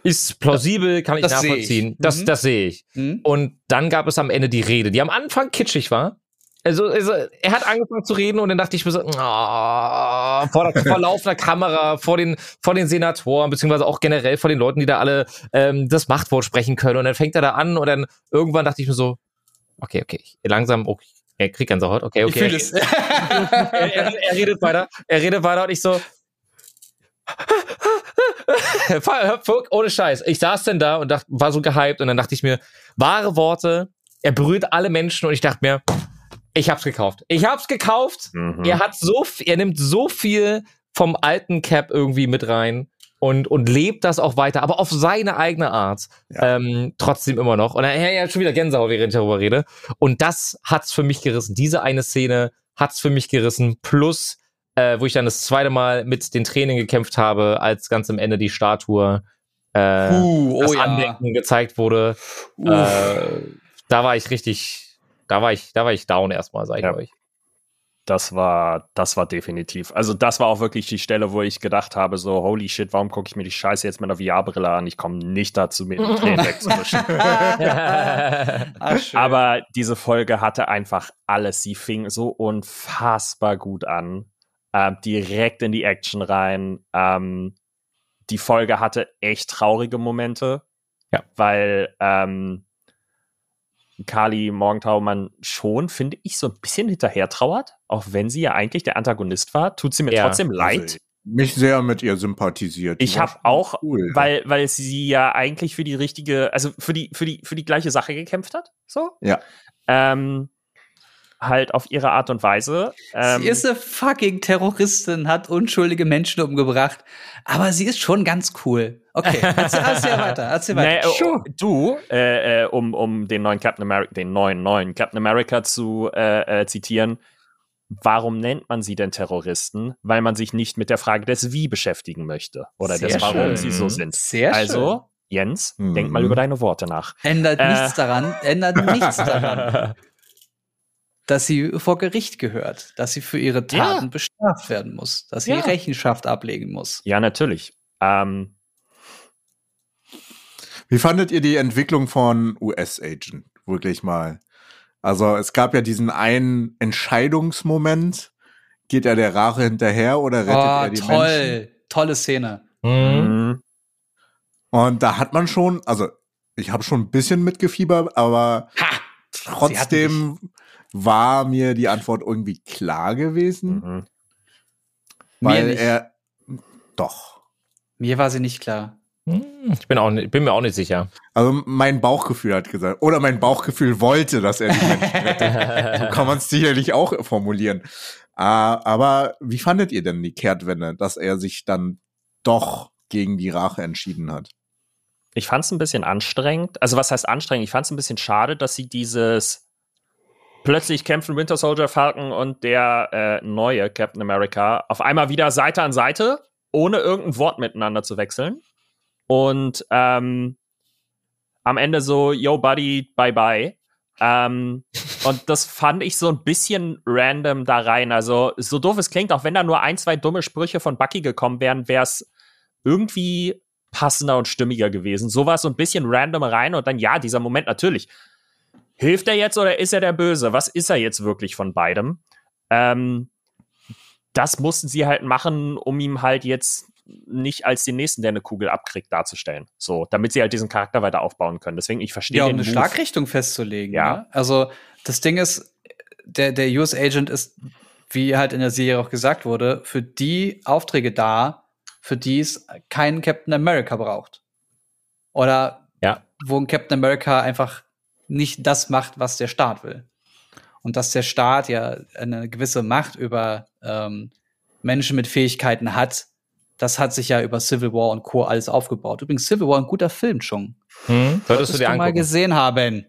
ist plausibel, kann ich Das sehe ich. nachvollziehen. Das, Mhm. das sehe ich. Hm? Und dann gab es am Ende die Rede, die am Anfang kitschig war, Also, also, er hat angefangen zu reden und dann dachte ich mir so, oh, vor, der, vor laufender Kamera, vor den, vor den Senatoren, beziehungsweise auch generell vor den Leuten, die da alle ähm, das Machtwort sprechen können. Und dann fängt er da an und dann irgendwann dachte ich mir so, okay, okay, langsam, okay, er kriegt Gänsehaut, okay, okay. Ich fühle es. er, er, er redet weiter, er redet weiter und ich so, ohne Scheiß. Ich saß denn da und dachte, war so gehypt und dann dachte ich mir, wahre Worte, er berührt alle Menschen und ich dachte mir, ich hab's gekauft. Ich hab's gekauft. Mhm. Er hat so, er nimmt so viel vom alten Cap irgendwie mit rein und, und lebt das auch weiter, aber auf seine eigene Art. Ja. Ähm, trotzdem immer noch. Und er hat schon wieder Gänsehaut, während ich darüber rede. Und das hat's für mich gerissen. Diese eine Szene hat's für mich gerissen. Plus, äh, wo ich dann das zweite Mal mit den Tränen gekämpft habe, als ganz am Ende die Statue äh, Uh, das oh ja. Andenken gezeigt wurde. Uff. Äh, da war ich richtig, da war ich, da war ich down erstmal, sag ich Ja. euch. Das war, das war definitiv. Also das war auch wirklich die Stelle, wo ich gedacht habe, so, holy shit, warum gucke ich mir die Scheiße jetzt mit einer VR-Brille an? Ich komme nicht dazu, mir die Tränen wegzuwischen. Aber diese Folge hatte einfach alles. Sie fing so unfassbar gut an. Ähm, direkt in die Action rein. Ähm, die Folge hatte echt traurige Momente. Ja. Weil ähm, Kali Morgentau schon, finde ich, so ein bisschen hinterher trauert. Auch wenn sie ja eigentlich der Antagonist war, tut sie mir Ja. trotzdem leid. Also, mich sehr mit ihr sympathisiert. Die Ich habe auch, cool. weil, weil sie ja eigentlich für die richtige, also für die, für die, für die gleiche Sache gekämpft hat. So. Ja. Ähm, halt auf ihre Art und Weise. Ähm, sie ist eine fucking Terroristin, hat unschuldige Menschen umgebracht, aber sie ist schon ganz cool. Okay, erzähl, erzähl weiter, erzähl nee, weiter. oh, du, äh, äh, um, um den neuen Captain America, den neuen, neuen Captain America zu äh, äh, zitieren, warum nennt man sie denn Terroristen? Weil man sich nicht mit der Frage des Wie beschäftigen möchte. Oder Sehr des Warum schön. sie so sind. Sehr also, Jens, Mhm. denk mal über deine Worte nach. Ändert Äh. nichts daran, ändert nichts daran, dass sie vor Gericht gehört, dass sie für ihre Taten bestraft werden muss, dass sie Ja. Rechenschaft ablegen muss. Ja, natürlich. Ähm, Wie fandet ihr die Entwicklung von US-Agent? Wirklich mal. Also es gab ja diesen einen Entscheidungsmoment. Geht er der Rache hinterher oder rettet er Oh, die toll, Menschen? tolle Szene. Mhm. mhm. Und da hat man schon, also ich habe schon ein bisschen mitgefiebert, aber Ha! trotzdem war mir die Antwort irgendwie klar gewesen, Mhm. Mir weil nicht. er doch. Mir war sie nicht klar. Hm, Ich bin, auch, bin mir auch nicht sicher. Also mein Bauchgefühl hat gesagt, oder mein Bauchgefühl wollte, dass er die Menschen rettet. so kann man es sicherlich auch formulieren. Ah, aber wie fandet ihr denn die Kehrtwende, dass er sich dann doch gegen die Rache entschieden hat? Ich fand es ein bisschen anstrengend. Also, was heißt anstrengend? Ich fand es ein bisschen schade, dass sie dieses plötzlich kämpfen Winter Soldier, Falcon und der äh, neue Captain America auf einmal wieder Seite an Seite, ohne irgendein Wort miteinander zu wechseln. Und ähm, am Ende so, yo, Buddy, bye bye. Ähm, und das fand ich so ein bisschen random da rein. Also, so doof es klingt, auch wenn da nur ein, zwei dumme Sprüche von Bucky gekommen wären, wäre es irgendwie passender und stimmiger gewesen. So war es so ein bisschen random rein und dann, ja, dieser Moment natürlich. Hilft er jetzt oder ist er der Böse? Was ist er jetzt wirklich von beidem? Ähm, das mussten sie halt machen, um ihm halt jetzt nicht als den nächsten, der eine Kugel abkriegt, darzustellen. So, damit sie halt diesen Charakter weiter aufbauen können. Deswegen, ich verstehe Ja, um eine Move. Schlagrichtung festzulegen. Ja. Ne? Also das Ding ist, der, der US Agent ist, wie halt in der Serie auch gesagt wurde, für die Aufträge da, für die es keinen Captain America braucht. Oder Ja. wo ein Captain America einfach nicht das macht, was der Staat will. Und dass der Staat ja eine gewisse Macht über ähm, Menschen mit Fähigkeiten hat, das hat sich ja über Civil War und Co. alles aufgebaut. Übrigens, Civil War ein guter Film schon. Hm? Solltest du dir mal angucken. gesehen haben.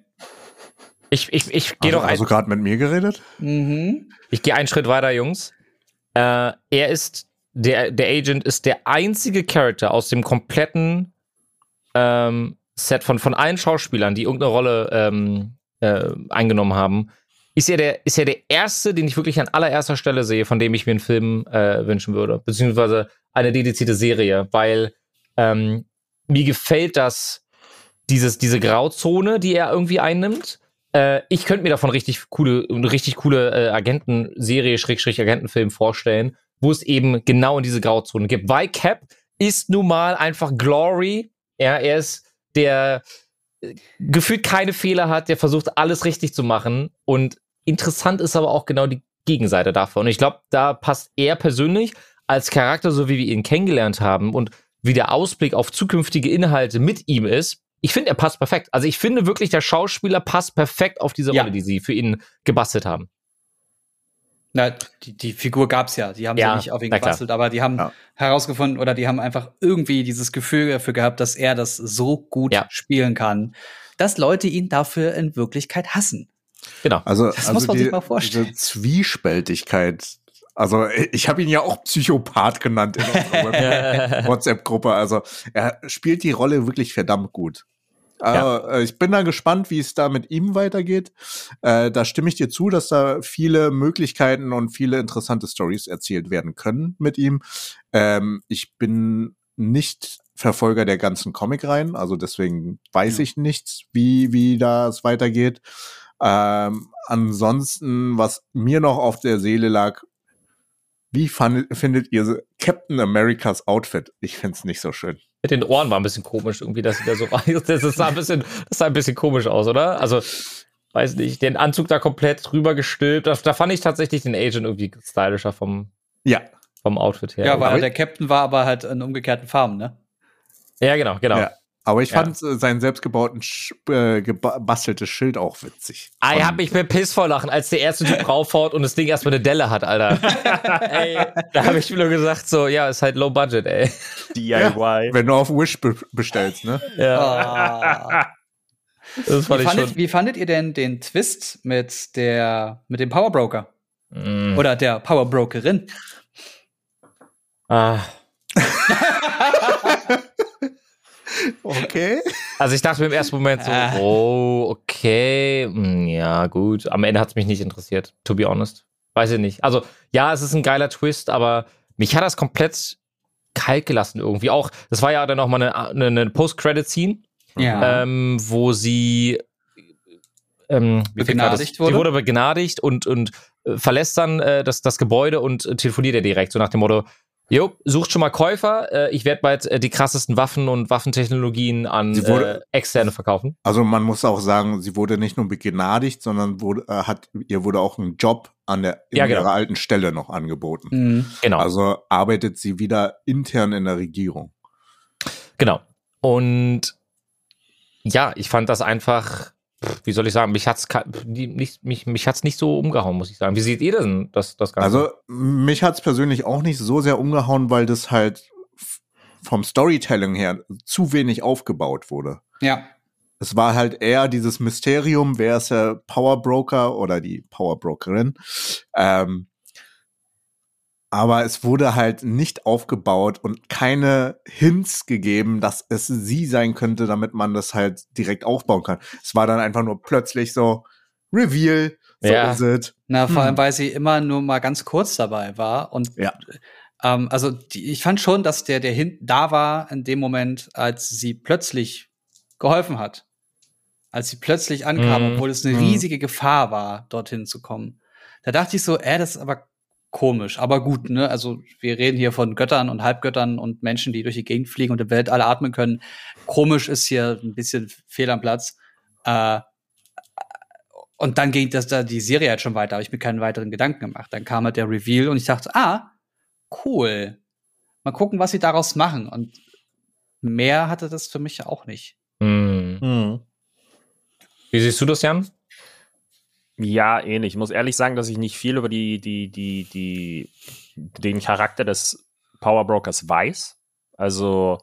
Ich, ich, ich gehe Also, doch ein, also gerade mit mir geredet? Mhm. ich gehe einen Schritt weiter, Jungs. Äh, er ist, der, der Agent ist der einzige Charakter aus dem kompletten ähm, Set von, von allen Schauspielern, die irgendeine Rolle ähm, äh, eingenommen haben, ist er, der, ist er der erste, den ich wirklich an allererster Stelle sehe, von dem ich mir einen Film äh, wünschen würde. Beziehungsweise eine dedizierte Serie, weil ähm, mir gefällt das, dieses, diese Grauzone, die er irgendwie einnimmt. Äh, ich könnte mir davon richtig coole, eine richtig coole äh, Agentenserie, Schrägstrich Agentenfilm vorstellen, wo es eben genau in diese Grauzone gibt. Weil Cap ist nun mal einfach Glory. Ja, er ist der äh, gefühlt keine Fehler hat, der versucht alles richtig zu machen. Und interessant ist aber auch genau die Gegenseite davon. Und ich glaube, da passt er persönlich als Charakter, so wie wir ihn kennengelernt haben und wie der Ausblick auf zukünftige Inhalte mit ihm ist, ich finde, er passt perfekt. Also ich finde wirklich, der Schauspieler passt perfekt auf diese Ja. Rolle, die sie für ihn gebastelt haben. Na, die, die Figur gab's ja. Die haben Ja, ja nicht auf ihn gebastelt, aber die haben Ja. herausgefunden oder die haben einfach irgendwie dieses Gefühl dafür gehabt, dass er das so gut Ja. spielen kann, dass Leute ihn dafür in Wirklichkeit hassen. Genau. Also, Das also muss man die, sich mal vorstellen. Diese Zwiespältigkeit. Also, ich habe ihn ja auch Psychopath genannt in unserer WhatsApp-Gruppe. Also, er spielt die Rolle wirklich verdammt gut. Also, äh, ich bin da gespannt, wie es da mit ihm weitergeht. Äh, da stimme ich dir zu, dass da viele Möglichkeiten und viele interessante Stories erzählt werden können mit ihm. Ähm, ich bin nicht Verfolger der ganzen Comicreihen, also deswegen weiß Ja. ich nicht, wie, wie das weitergeht. Ähm, ansonsten, was mir noch auf der Seele lag, wie fand, findet ihr Captain Americas Outfit? Ich find's nicht so schön. Mit den Ohren war ein bisschen komisch irgendwie, dass sie da so rein. Das sah ein bisschen, das sah ein bisschen komisch aus, oder? Also, weiß nicht, den Anzug da komplett drüber gestülpt. Da, da fand ich tatsächlich den Agent irgendwie stylischer vom, Ja, vom Outfit her. Ja, weil der Captain war aber halt in umgekehrten Farben, ne? ja genau, genau. Ja. Aber ich Ja. fand äh, seinen selbstgebauten, äh, gebasteltes Schild auch witzig. Ah, ich hab mich mit Piss vor lachen, als der erste Typ raufhaut und das Ding erstmal eine Delle hat, Alter. ey, da habe ich mir nur gesagt, so, ja, ist halt low budget, ey. DIY. Wenn du auf Wish be bestellst, ne? Ja, Ah. das fand wie, ich fandet, schon. wie fandet ihr denn den Twist mit der mit dem Power Broker Mm. oder der Power Brokerin? Ah. Okay. Also ich dachte mir im ersten Moment so, Ah. oh, okay, hm, ja, gut. Am Ende hat es mich nicht interessiert, to be honest. Weiß ich nicht. Also, ja, es ist ein geiler Twist, aber mich hat das komplett kalt gelassen irgendwie. Auch, das war ja dann noch mal eine, eine, eine Post-Credit-Scene, Ja. ähm, wo sie ähm? Begnadigt wurde? Sie wurde begnadigt und, und äh, verlässt dann äh, das, das Gebäude und telefoniert er direkt, so nach dem Motto, Jo, sucht schon mal Käufer. Äh, ich werde bald äh, die krassesten Waffen und Waffentechnologien an wurde- äh, Externe verkaufen. Also man muss auch sagen, sie wurde nicht nur begnadigt, sondern wurde, äh, hat, ihr wurde auch ein Job an der in Ja, genau. ihrer alten Stelle noch angeboten. Mhm. Genau. Also arbeitet sie wieder intern in der Regierung. Genau. Und ja, ich fand das einfach, wie soll ich sagen, mich hat's ka- die- nicht, mich, mich hat's nicht so umgehauen, muss ich sagen. Wie seht ihr denn das, das Ganze? Also mich hat's persönlich auch nicht so sehr umgehauen, weil das halt vom Storytelling her zu wenig aufgebaut wurde. Ja. Es war halt eher dieses Mysterium, wer ist der Power Broker oder die Power Brokerin. Ähm, aber es wurde halt nicht aufgebaut und keine Hints gegeben, dass es sie sein könnte, damit man das halt direkt aufbauen kann. Es war dann einfach nur plötzlich so Reveal, so Ja. is it. Na, vor Hm. allem, weil sie immer nur mal ganz kurz dabei war. Und Ja. ähm, also die, ich fand schon, dass der, der hin da war in dem Moment, als sie plötzlich geholfen hat. Als sie plötzlich ankam, Mhm. obwohl es eine Mhm. riesige Gefahr war, dorthin zu kommen. Da dachte ich so, äh, das ist aber komisch, aber gut, ne? Also wir reden hier von Göttern und Halbgöttern und Menschen, die durch die Gegend fliegen und im Weltall atmen können. Komisch ist hier ein bisschen fehl am Platz. Äh, und dann ging das da die Serie halt schon weiter, habe ich mir keinen weiteren Gedanken gemacht. Dann kam halt der Reveal und ich dachte, ah, cool. Mal gucken, was sie daraus machen. Und mehr hatte das für mich auch nicht. Hm. Wie siehst du das, Jan? Ja, ähnlich. Ich muss ehrlich sagen, dass ich nicht viel über die, die, die, die, den Charakter des Power Brokers weiß. Also,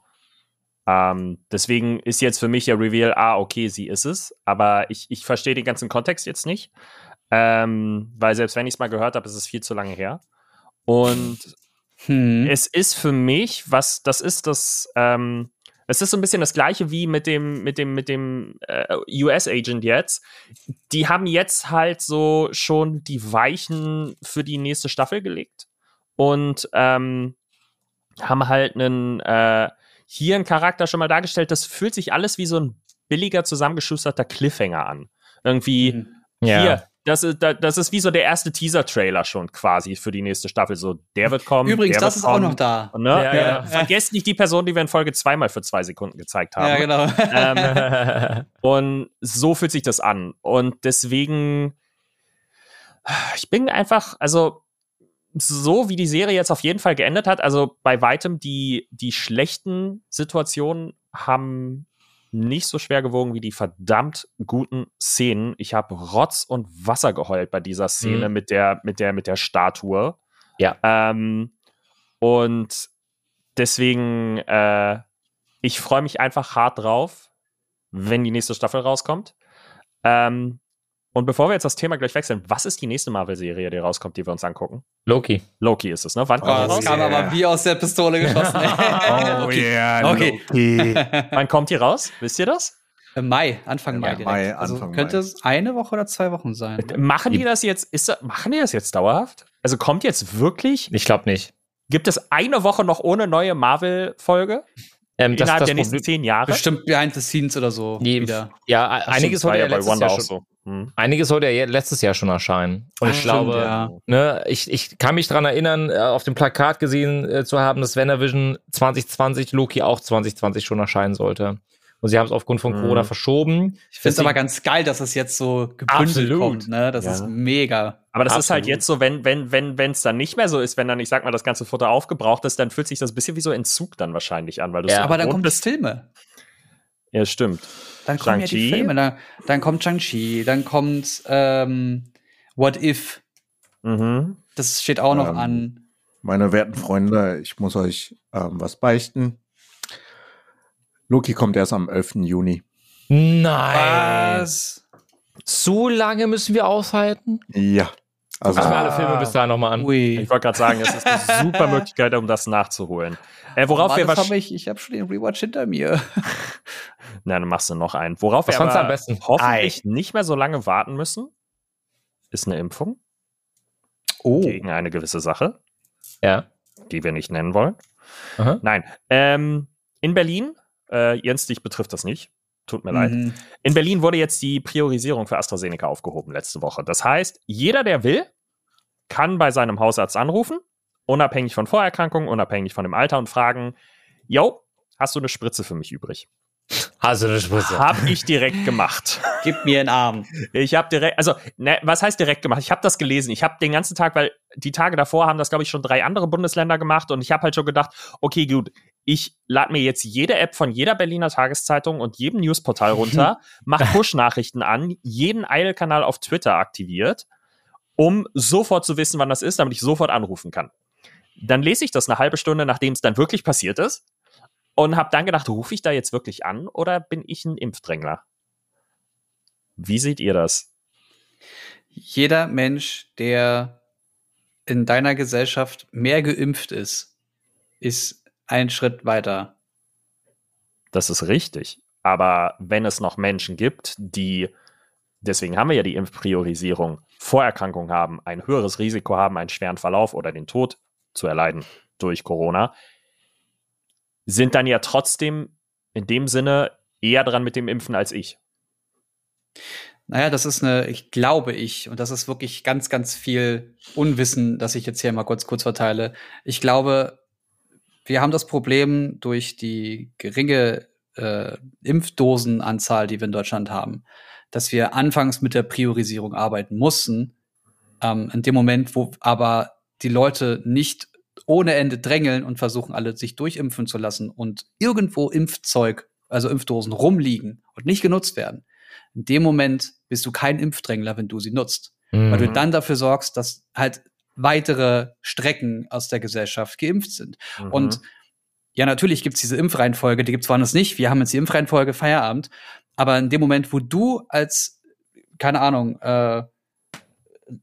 ähm, deswegen ist jetzt für mich der Reveal, ah, okay, sie ist es. Aber ich, ich verstehe den ganzen Kontext jetzt nicht. Ähm, weil selbst wenn ich es mal gehört habe, ist es viel zu lange her. Und Hm. es ist für mich, was das ist, das, ähm, es ist so ein bisschen das gleiche wie mit dem, mit dem, mit dem äh, US-Agent jetzt. Die haben jetzt halt so schon die Weichen für die nächste Staffel gelegt und ähm, haben halt einen äh, hier einen Charakter schon mal dargestellt. Das fühlt sich alles wie so ein billiger zusammengeschusterter Cliffhanger an. Irgendwie, Mhm. hier, das ist, da- das ist wie so der erste Teaser-Trailer schon quasi für die nächste Staffel. So, der wird kommen. Übrigens, der das wird ist auch kommen. noch da. Ne? Ja, Ja, ja. Vergesst nicht die Person, die wir in Folge zweimal für zwei Sekunden gezeigt haben. Ja, genau. Ähm, und so fühlt sich das an. Und deswegen, ich bin einfach, also so wie die Serie jetzt auf jeden Fall geendet hat, also bei weitem die, die schlechten Situationen haben nicht so schwer gewogen wie die verdammt guten Szenen. Ich habe Rotz und Wasser geheult bei dieser Szene Mhm. mit der, mit der, mit der Statue. Ja. Ähm, und deswegen, äh, ich freue mich einfach hart drauf, wenn die nächste Staffel rauskommt. Ähm, und bevor wir jetzt das Thema gleich wechseln, was ist die nächste Marvel-Serie, die rauskommt, die wir uns angucken? Loki. Loki ist es, ne? Wann Oh, kommt die das raus? kam yeah. aber wie aus der Pistole geschossen. Oh okay. yeah, Okay. Loki. Wann kommt die raus? Wisst ihr das? Äh, Mai, Anfang Mai Ja, direkt. Mai, also Anfang könnte Mai. es eine Woche oder zwei Wochen sein. Machen die das jetzt, ist, das- machen die das jetzt dauerhaft? Also kommt jetzt wirklich, Ich glaube nicht. gibt es eine Woche noch ohne neue Marvel-Folge? Ähm, das, Innerhalb das der nächsten Problem- zehn Jahre? Bestimmt behind the scenes oder so Die- wieder. Ja, Ach, einiges war ja letztes Jahr auch schon, so. Hm. einiges sollte ja letztes Jahr schon erscheinen. Und ich Stimmt, glaube, ja. ne, ich, ich kann mich dran erinnern, äh, auf dem Plakat gesehen äh, zu haben, dass WandaVision 2020 Loki auch 2020 schon erscheinen sollte. Und sie haben es aufgrund von Mhm. Corona verschoben. Ich finde es aber ganz geil, dass es jetzt so gebündelt Absolut. kommt. Ne? Das Ja. ist mega. Aber das ist halt Absolut. jetzt so, wenn wenn wenn wenn es dann nicht mehr so ist, wenn dann ich sag mal das ganze Futter aufgebraucht ist, dann fühlt sich das ein bisschen wie so Entzug dann wahrscheinlich an, weil du Ja, so aber dann die bist. Filme. Ja, stimmt. Dann kommen ja die? Filme. Dann, dann kommt Shang-Chi, dann kommt ähm, What If. Mhm. Das steht auch noch Ähm, an. Meine werten Freunde, ich muss euch ähm, was beichten. Loki kommt erst am 11. Juni. Nein. So lange müssen wir aushalten? Ja. Also, Gucken wir Ah. alle Filme bis dahin nochmal an. Ui. Ich wollte gerade sagen, es ist eine super Möglichkeit, um das nachzuholen. Äh, worauf wir Mann, das hab ich ich habe schon den Rewatch hinter mir. Nein, dann machst du noch einen. Worauf Was wir aber am besten? hoffentlich nicht mehr so lange warten müssen, ist eine Impfung Oh. gegen eine gewisse Sache, Ja. die wir nicht nennen wollen. Aha. Nein. Ähm, in Berlin, äh, Jens, dich betrifft das nicht. Tut mir leid. Mhm. In Berlin wurde jetzt die Priorisierung für AstraZeneca aufgehoben letzte Woche. Das heißt, jeder, der will, kann bei seinem Hausarzt anrufen, unabhängig von Vorerkrankungen, unabhängig von dem Alter und fragen, yo, hast du eine Spritze für mich übrig? Hast du eine Spritze? Hab ich direkt gemacht. Gib mir einen Arm. Ich habe direkt, also, ne, was heißt direkt gemacht? Ich habe das gelesen. Ich habe den ganzen Tag, weil die Tage davor haben das, glaube ich, schon drei andere Bundesländer gemacht und ich habe halt schon gedacht, okay, gut, ich lade mir jetzt jede App von jeder Berliner Tageszeitung und jedem Newsportal runter, mach Push-Nachrichten an, jeden Eilkanal auf Twitter aktiviert, um sofort zu wissen, wann das ist, damit ich sofort anrufen kann. Dann lese ich das eine halbe Stunde, nachdem es dann wirklich passiert ist und habe dann gedacht, rufe ich da jetzt wirklich an oder bin ich ein Impfdrängler? Wie seht ihr das? Jeder Mensch, der in deiner Gesellschaft mehr geimpft ist, ist ein Schritt weiter. Das ist richtig. Aber wenn es noch Menschen gibt, die, deswegen haben wir ja die Impfpriorisierung, Vorerkrankungen haben, ein höheres Risiko haben, einen schweren Verlauf oder den Tod zu erleiden durch Corona, sind dann ja trotzdem in dem Sinne eher dran mit dem Impfen als ich. Naja, das ist eine, ich glaube ich, und das ist wirklich ganz, ganz viel Unwissen, das ich jetzt hier mal kurz, kurz verteile. Ich glaube, wir haben das Problem durch die geringe äh, Impfdosenanzahl, die wir in Deutschland haben, dass wir anfangs mit der Priorisierung arbeiten mussten. Ähm, in dem Moment, wo aber die Leute nicht ohne Ende drängeln und versuchen, alle sich durchimpfen zu lassen und irgendwo Impfzeug, also Impfdosen rumliegen und nicht genutzt werden. In dem Moment bist du kein Impfdrängler, wenn du sie nutzt. Weil du Mhm. dann dafür sorgst, dass halt weitere Strecken aus der Gesellschaft geimpft sind. Mhm. Und ja, natürlich gibt's diese Impfreihenfolge, die gibt's woanders nicht. Wir haben jetzt die Impfreihenfolge Feierabend. Aber in dem Moment, wo du als, keine Ahnung, äh,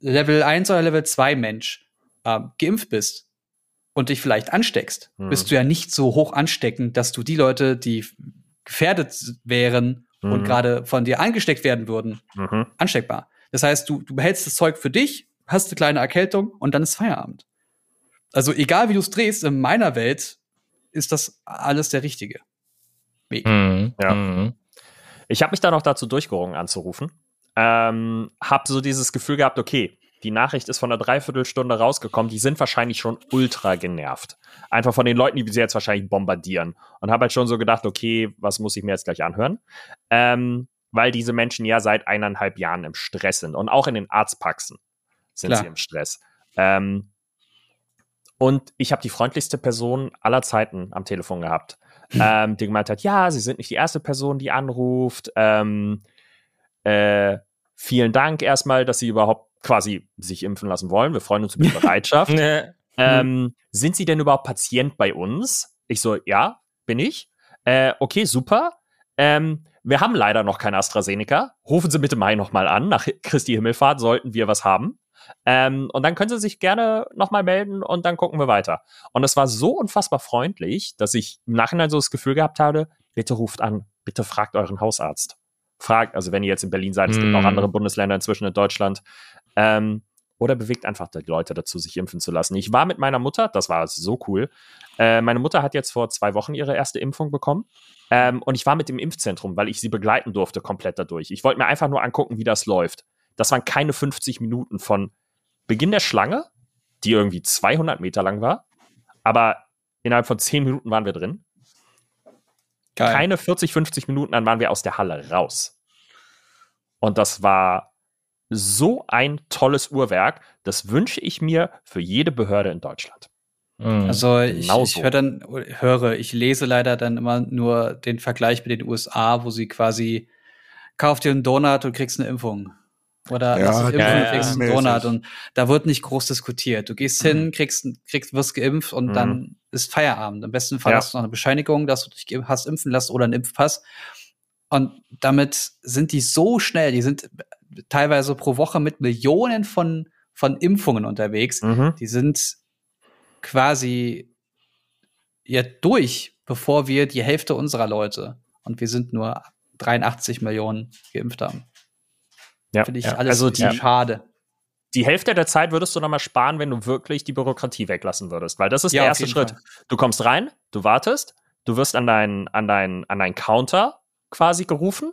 Level 1 oder Level 2 Mensch äh, geimpft bist und dich vielleicht ansteckst, Mhm. bist du ja nicht so hoch ansteckend, dass du die Leute, die gefährdet wären und Mhm. gerade von dir angesteckt werden würden, Mhm. ansteckbar. Das heißt, du, du behältst das Zeug für dich, hast eine kleine Erkältung und dann ist Feierabend. Also egal wie du es drehst, in meiner Welt ist das alles der richtige Weg. Mhm. Ja. Mhm. Ich habe mich dann auch dazu durchgerungen anzurufen. ähm, habe so dieses Gefühl gehabt, okay, die Nachricht ist von einer Dreiviertelstunde rausgekommen, die sind wahrscheinlich schon ultra genervt. Einfach von den Leuten, die sie jetzt wahrscheinlich bombardieren. Und habe halt schon so gedacht, okay, was muss ich mir jetzt gleich anhören? Ähm, weil diese Menschen ja seit eineinhalb Jahren im Stress sind. Und auch in den Arztpraxen sind Klar. sie im Stress. Ähm, und ich habe die freundlichste Person aller Zeiten am Telefon gehabt, ähm, die gemeint hat, ja, sie sind nicht die erste Person, die anruft. Ähm, äh, vielen Dank erstmal, dass Sie überhaupt quasi sich impfen lassen wollen. Wir freuen uns über die Bereitschaft. Ne. ähm, sind Sie denn überhaupt Patient bei uns? Ich so, ja, bin ich. Äh, okay, super. Ähm, wir haben leider noch kein AstraZeneca. Rufen Sie bitte Mai nochmal an. Nach Christi Himmelfahrt sollten wir was haben. Ähm, und dann können Sie sich gerne nochmal melden und dann gucken wir weiter. Und es war so unfassbar freundlich, dass ich im Nachhinein so das Gefühl gehabt habe, bitte ruft an, bitte fragt euren Hausarzt. Fragt, also wenn ihr jetzt in Berlin seid, es gibt Mm. auch andere Bundesländer inzwischen in Deutschland. Ähm, oder bewegt einfach die Leute dazu, sich impfen zu lassen. Ich war mit meiner Mutter, das war so cool. Äh, meine Mutter hat jetzt vor zwei Wochen ihre erste Impfung bekommen. Ähm, und ich war mit dem Impfzentrum, weil ich sie begleiten durfte, komplett dadurch. Ich wollte mir einfach nur angucken, wie das läuft. Das waren keine 50 Minuten von Beginn der Schlange, die irgendwie 200 Meter lang war. Aber innerhalb von 10 Minuten waren wir drin. Geil. Keine 40, 50 Minuten, dann waren wir aus der Halle raus. Und das war so ein tolles Uhrwerk. Das wünsche ich mir für jede Behörde in Deutschland. Mhm. Also ich, Genau ich so. höre dann, höre, ich lese leider dann immer nur den Vergleich mit den USA, wo sie quasi kauf dir einen Donut und kriegst eine Impfung. Oder Ja, dich impfen ja, und ja, kriegst einen. Donut. Und da wird nicht groß diskutiert. Du gehst hin, kriegst, kriegst, wirst geimpft und Mhm. dann ist Feierabend. Im besten Fall Ja. hast du noch eine Bescheinigung, dass du dich hast impfen lassen oder einen Impfpass. Und damit sind die so schnell, die sind teilweise pro Woche mit Millionen von, von Impfungen unterwegs. Mhm. Die sind quasi ja durch, bevor wir die Hälfte unserer Leute und wir sind nur 83 Millionen geimpft haben. Ja, Finde ich ja. alles Also die, schade. Die Hälfte der Zeit würdest du nochmal sparen, wenn du wirklich die Bürokratie weglassen würdest. Weil das ist Ja, der erste Schritt. Fall. Du kommst rein, du wartest, du wirst an deinen an dein, an dein Counter quasi gerufen.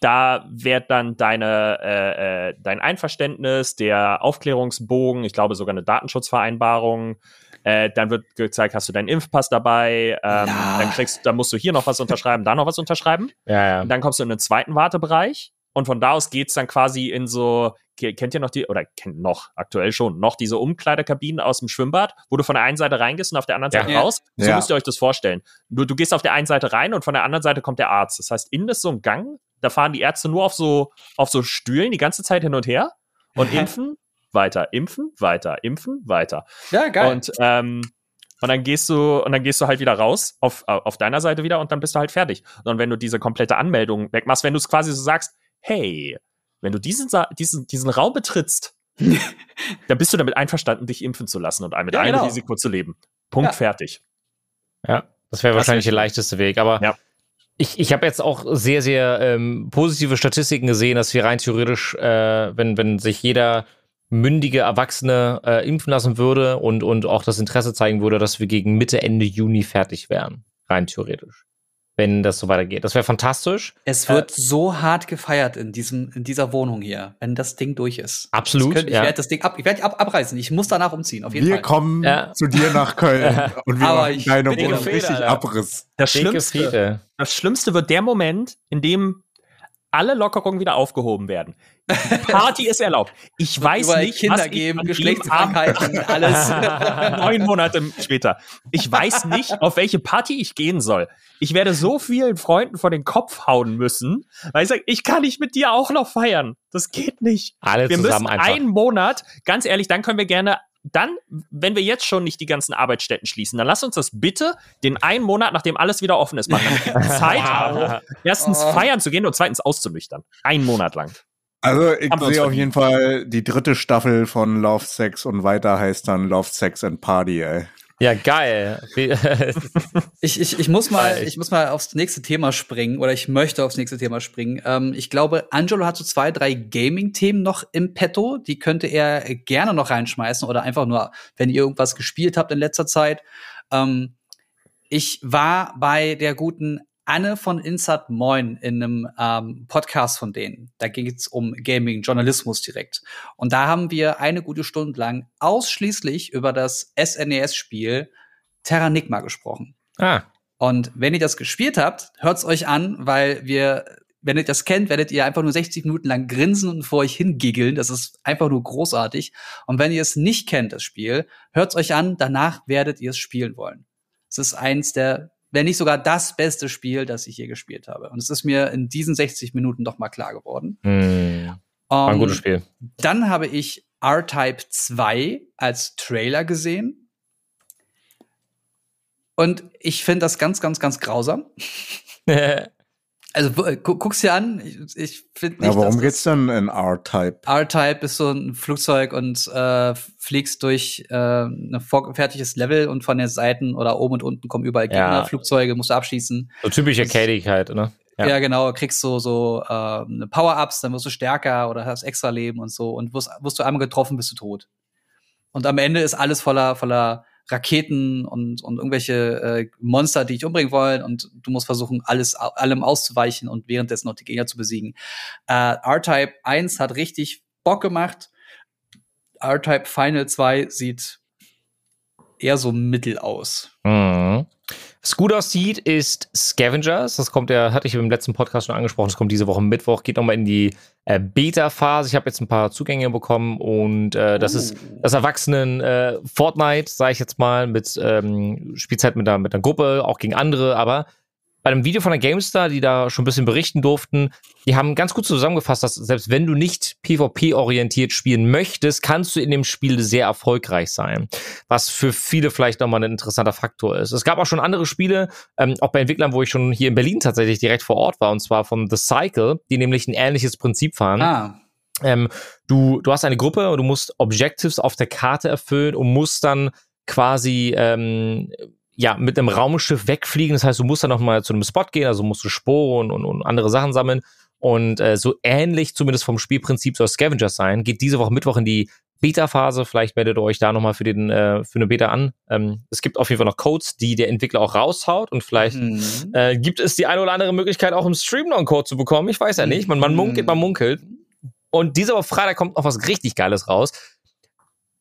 Da wird dann deine, äh, äh, dein Einverständnis, der Aufklärungsbogen, ich glaube sogar eine Datenschutzvereinbarung, äh, dann wird gezeigt, hast du deinen Impfpass dabei, ähm, Ja. dann kriegst, dann musst du hier noch was unterschreiben, da noch was unterschreiben. ja, ja. Und dann kommst du in den zweiten Wartebereich und von da aus geht's dann quasi in so, ke- kennt ihr noch die, oder kennt noch, aktuell schon, noch diese Umkleidekabinen aus dem Schwimmbad, wo du von der einen Seite reingehst und auf der anderen Ja. Seite Ja. raus. So Ja. müsst ihr euch das vorstellen. Du, du gehst auf der einen Seite rein und von der anderen Seite kommt der Arzt. Das heißt, innen ist so ein Gang, da fahren die Ärzte nur auf so, auf so Stühlen die ganze Zeit hin und her und impfen, weiter, impfen, weiter, impfen, weiter. Ja, geil. Und, ähm, und dann gehst du, und dann gehst du halt wieder raus auf, auf deiner Seite wieder und dann bist du halt fertig. Und wenn du diese komplette Anmeldung wegmachst, wenn du es quasi so sagst, hey, wenn du diesen, Sa- diesen, diesen Raum betrittst, dann bist du damit einverstanden, dich impfen zu lassen und mit Ja, einem genau. Risiko zu leben. Punkt Ja. fertig. Ja, das wäre wahrscheinlich der leichteste Weg. Aber Ja. ich, ich habe jetzt auch sehr, sehr ähm, positive Statistiken gesehen, dass wir rein theoretisch, äh, wenn, wenn sich jeder mündige Erwachsene äh, impfen lassen würde und, und auch das Interesse zeigen würde, dass wir gegen Mitte, Ende Juni fertig wären. Rein theoretisch. Wenn das so weitergeht. Das wäre fantastisch. es wird so hart gefeiert in diesem, in dieser Wohnung hier, wenn das Ding durch ist. Absolut, könnte- Ich ja. werde das Ding ab, ich werde ab, abreißen. Ich muss danach umziehen, auf jeden Wir Fall. kommen Ja. zu dir nach Köln und wir Aber machen ich deine Wohnung richtig. Abriss. Das Schlimmste, das Schlimmste wird der Moment, in dem alle Lockerungen wieder aufgehoben werden. Party ist erlaubt. Ich weiß nicht, Kinder was ich geben, Geschlechtskrankheiten, alles. neun Monate später. Ich weiß nicht, auf welche Party ich gehen soll. Ich werde so vielen Freunden vor den Kopf hauen müssen, weil ich sage, ich kann nicht mit dir auch noch feiern. Das geht nicht. Alle Wir zusammen müssen einfach. einen Monat, ganz ehrlich, dann können wir gerne, dann, wenn wir jetzt schon nicht die ganzen Arbeitsstätten schließen, dann lass uns das bitte den einen Monat, nachdem alles wieder offen ist, machen. Zeit haben, erstens Oh. feiern zu gehen und zweitens auszunüchtern. Einen Monat lang. Also ich sehe auf verdient. jeden Fall die dritte Staffel von Love, Sex und weiter heißt dann Love, Sex and Party, ey. Ja, geil. Ich, ich, ich muss mal, ich muss mal aufs nächste Thema springen oder ich möchte aufs nächste Thema springen. Ähm, ich glaube, Angelo hat so zwei, drei Gaming-Themen noch im Petto. Die könnte er gerne noch reinschmeißen oder einfach nur, wenn ihr irgendwas gespielt habt in letzter Zeit. Ähm, ich war bei der guten Anne von Insert Moin in einem ähm, Podcast von denen. Da ging es um Gaming, Journalismus direkt. Und da haben wir eine gute Stunde lang ausschließlich über das SNES-Spiel Terranigma gesprochen. Ah, Und wenn ihr das gespielt habt, hört's euch an, weil wir, wenn ihr das kennt, werdet ihr einfach nur 60 Minuten lang grinsen und vor euch hingiggeln. Das ist einfach nur großartig. Und wenn ihr es nicht kennt, das Spiel, hört's euch an, danach werdet ihr es spielen wollen. Es ist eins der, wenn nicht sogar das beste Spiel, das ich je gespielt habe. Und es ist mir in diesen 60 Minuten doch mal klar geworden. hm, war ein Ähm, gutes Spiel. Dann habe ich R-Type 2 als Trailer gesehen. Und ich finde das ganz, ganz, ganz grausam. Also gu- gu- guck's dir an. Ich, ich finde nicht, Ja, worum dass geht's denn in R-Type? R-Type ist so ein Flugzeug und äh, fliegst durch äh, ein vorgefertigtes Level und von den Seiten oder oben und unten kommen überall Ja. Gegner, Flugzeuge, musst du abschießen. so typische Arcadigkeit, ne? Ja. Ja, genau, kriegst du so äh, Power-Ups, dann wirst du stärker oder hast extra Leben und so und wirst, wirst du einmal getroffen, bist du tot. Und am Ende ist alles voller, voller Raketen und, und irgendwelche äh, Monster, die dich umbringen wollen und du musst versuchen, alles allem auszuweichen und währenddessen noch die Gegner zu besiegen. Äh, R-Type 1 hat richtig Bock gemacht. R-Type Final 2 sieht eher so mittel aus. Mhm. Was gut aussieht, ist Scavengers. Das kommt ja, hatte ich im letzten Podcast schon angesprochen. Das kommt diese Woche Mittwoch, geht nochmal in die äh, Beta-Phase. Ich habe jetzt ein paar Zugänge bekommen und äh, das ist das Erwachsenen äh, Fortnite, sage ich jetzt mal, mit ähm, Spielzeit mit einer, mit einer Gruppe, auch gegen andere, aber bei einem Video von der GameStar, die da schon ein bisschen berichten durften, die haben ganz gut zusammengefasst, dass selbst wenn du nicht PvP-orientiert spielen möchtest, kannst du in dem Spiel sehr erfolgreich sein. Was für viele vielleicht nochmal ein interessanter Faktor ist. Es gab auch schon andere Spiele, ähm, auch bei Entwicklern, wo ich schon hier in Berlin tatsächlich direkt vor Ort war, und zwar von The Cycle, die nämlich ein ähnliches Prinzip fahren. Ah, Ähm, du, du hast eine Gruppe und du musst Objectives auf der Karte erfüllen und musst dann quasi ähm, ja mit einem Raumschiff wegfliegen. Das heißt, du musst dann noch mal zu einem Spot gehen, also musst du Sporen und, und andere Sachen sammeln. Und äh, so ähnlich, zumindest vom Spielprinzip, soll Scavengers sein. Geht diese Woche Mittwoch in die Beta-Phase. Vielleicht meldet ihr euch da nochmal für, den, äh, für eine Beta an. Ähm, es gibt auf jeden Fall noch Codes, die der Entwickler auch raushaut. Und vielleicht hm. äh, gibt es die eine oder andere Möglichkeit, auch im Stream noch einen Code zu bekommen. Ich weiß ja nicht. Man, man munkelt, man munkelt. Und diese Woche Freitag kommt noch was richtig Geiles raus.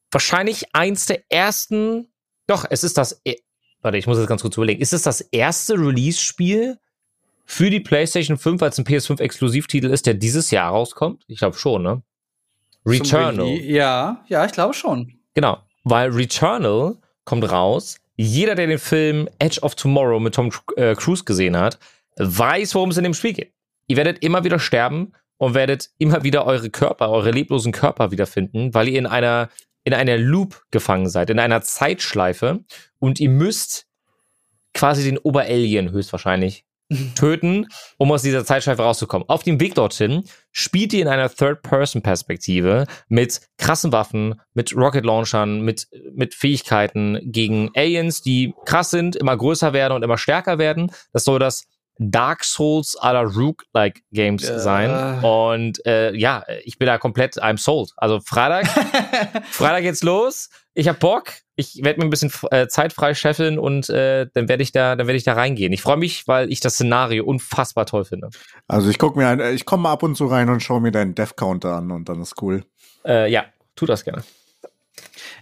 Wahrscheinlich eins der ersten. Doch, es ist das. Warte, ich muss das ganz kurz überlegen. Ist es das erste Release-Spiel für die PlayStation 5, als ein PS5-Exklusivtitel ist, der dieses Jahr rauskommt? Ich glaube schon, ne? Returnal. Ja, ja, ich glaube schon. Genau, weil Returnal kommt raus. Jeder, der den Film Edge of Tomorrow mit Tom äh, Cruise gesehen hat, weiß, worum es in dem Spiel geht. Ihr werdet immer wieder sterben und werdet immer wieder eure Körper, eure leblosen Körper wiederfinden, weil ihr in einer in einer Loop gefangen seid, in einer Zeitschleife und ihr müsst quasi den Oberalien höchstwahrscheinlich töten, um aus dieser Zeitschleife rauszukommen. Auf dem Weg dorthin spielt ihr in einer Third-Person-Perspektive mit krassen Waffen, mit Rocket-Launchern, mit, mit Fähigkeiten gegen Aliens, die krass sind, immer größer werden und immer stärker werden. Das soll das Dark Souls à la Rook-like Games Ja. sein. Und äh, ja, ich bin da komplett, I'm sold. Also Freitag, Freitag geht's los. Ich hab Bock. Ich werde mir ein bisschen äh, Zeit frei scheffeln und äh, dann werde ich da, dann werde ich da reingehen. Ich freue mich, weil ich das Szenario unfassbar toll finde. Also ich guck mir, ein, ich komme mal ab und zu rein und schaue mir deinen Death Counter an und dann ist cool. Äh, ja, tu das gerne.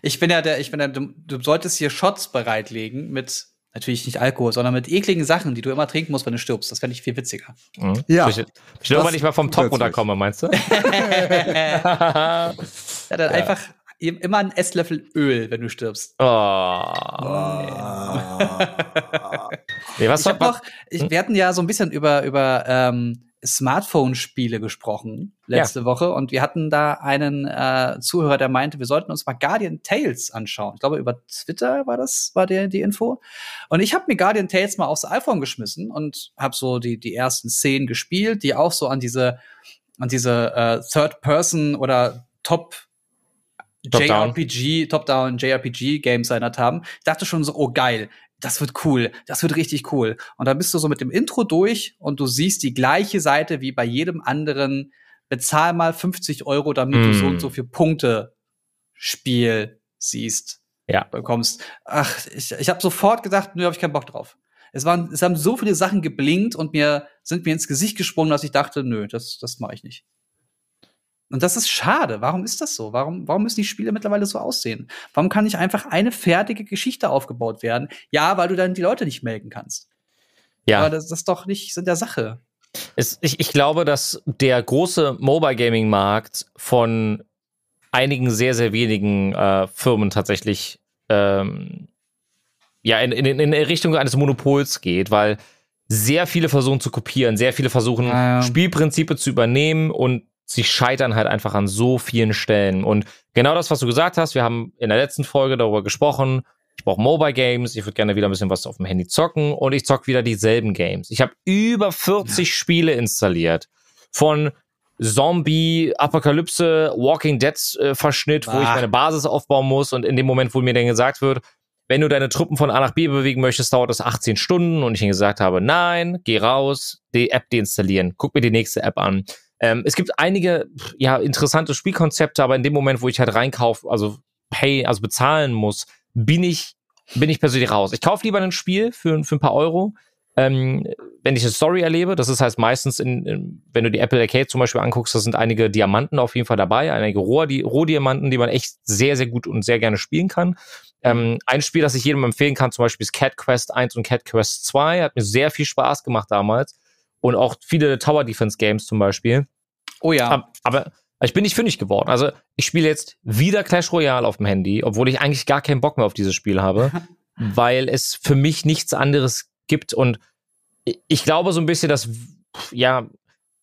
Ich bin ja der, ich bin ja, du, du solltest hier Shots bereitlegen mit natürlich nicht Alkohol, sondern mit ekligen Sachen, die du immer trinken musst, wenn du stirbst. Das fände ich viel witziger. Mhm. Ja. Ich, ich irgendwann nicht mal vom Top runterkomme, meinst du? ja, dann einfach im- immer ein Esslöffel Öl, wenn du stirbst. oh. Ah. Nee, was ich hab noch, ich, wir hatten ja so ein bisschen über, über ähm, Smartphone-Spiele gesprochen letzte Woche und wir hatten da einen äh, Zuhörer, der meinte, wir sollten uns mal Guardian Tales anschauen. Ich glaube, über Twitter war das, war der die Info. Und ich habe mir Guardian Tales mal aufs iPhone geschmissen und habe so die, die ersten Szenen gespielt, die auch so an diese, an diese äh, Third-Person oder Top Top-Down. JRPG, Top-Down JRPG-Games erinnert haben. Ich dachte schon so, oh geil, das wird cool, das wird richtig cool. Und dann bist du so mit dem Intro durch und du siehst die gleiche Seite wie bei jedem anderen. Bezahl mal 50 Euro, damit du Mm. so und so viel Punkte Spiel siehst, Ja. bekommst. Ach, ich, ich habe sofort gedacht, nö, habe ich keinen Bock drauf. Es waren, es haben so viele Sachen geblinkt und mir sind mir ins Gesicht gesprungen, dass ich dachte, nö, das, das mache ich nicht. Und das ist schade. Warum ist das so? Warum, warum müssen die Spiele mittlerweile so aussehen? Warum kann nicht einfach eine fertige Geschichte aufgebaut werden? Ja, weil du dann die Leute nicht melken kannst. Ja. Aber das, das ist doch nicht Sinn der Sache. Es, ich, ich glaube, dass der große Mobile Gaming Markt von einigen sehr, sehr wenigen äh, Firmen tatsächlich ähm, ja, in, in, in Richtung eines Monopols geht, weil sehr viele versuchen zu kopieren, sehr viele versuchen, Ja, ja. Spielprinzipe zu übernehmen und sie scheitern halt einfach an so vielen Stellen. Und genau das, was du gesagt hast, wir haben in der letzten Folge darüber gesprochen, ich brauche Mobile Games, ich würde gerne wieder ein bisschen was auf dem Handy zocken und ich zock wieder dieselben Games. Ich habe über 40 Spiele installiert. Von Zombie, Apokalypse, Walking Dead äh, Verschnitt, wo ich meine Basis aufbauen muss und in dem Moment, wo mir dann gesagt wird, wenn du deine Truppen von A nach B bewegen möchtest, dauert das 18 Stunden und ich ihnen gesagt habe, nein, geh raus, die App deinstallieren, guck mir die nächste App an. Ähm, es gibt einige ja interessante Spielkonzepte, aber in dem Moment, wo ich halt reinkaufe, also pay, also bezahlen muss, bin ich bin ich persönlich raus. Ich kaufe lieber ein Spiel für, für ein paar Euro, ähm, wenn ich eine Story erlebe. Das ist heißt meistens, in, in, wenn du die Apple Arcade zum Beispiel anguckst, da sind einige Diamanten auf jeden Fall dabei, einige Roh, die, Rohdiamanten, die man echt sehr, sehr gut und sehr gerne spielen kann. Ähm, ein Spiel, das ich jedem empfehlen kann, zum Beispiel ist Cat Quest 1 und Cat Quest 2. Hat mir sehr viel Spaß gemacht damals. Und auch viele Tower Defense Games zum Beispiel. Oh ja. Ab- Aber ich bin nicht fündig geworden. Also ich spiele jetzt wieder Clash Royale auf dem Handy, obwohl ich eigentlich gar keinen Bock mehr auf dieses Spiel habe, weil es für mich nichts anderes gibt. Und ich glaube so ein bisschen, dass ja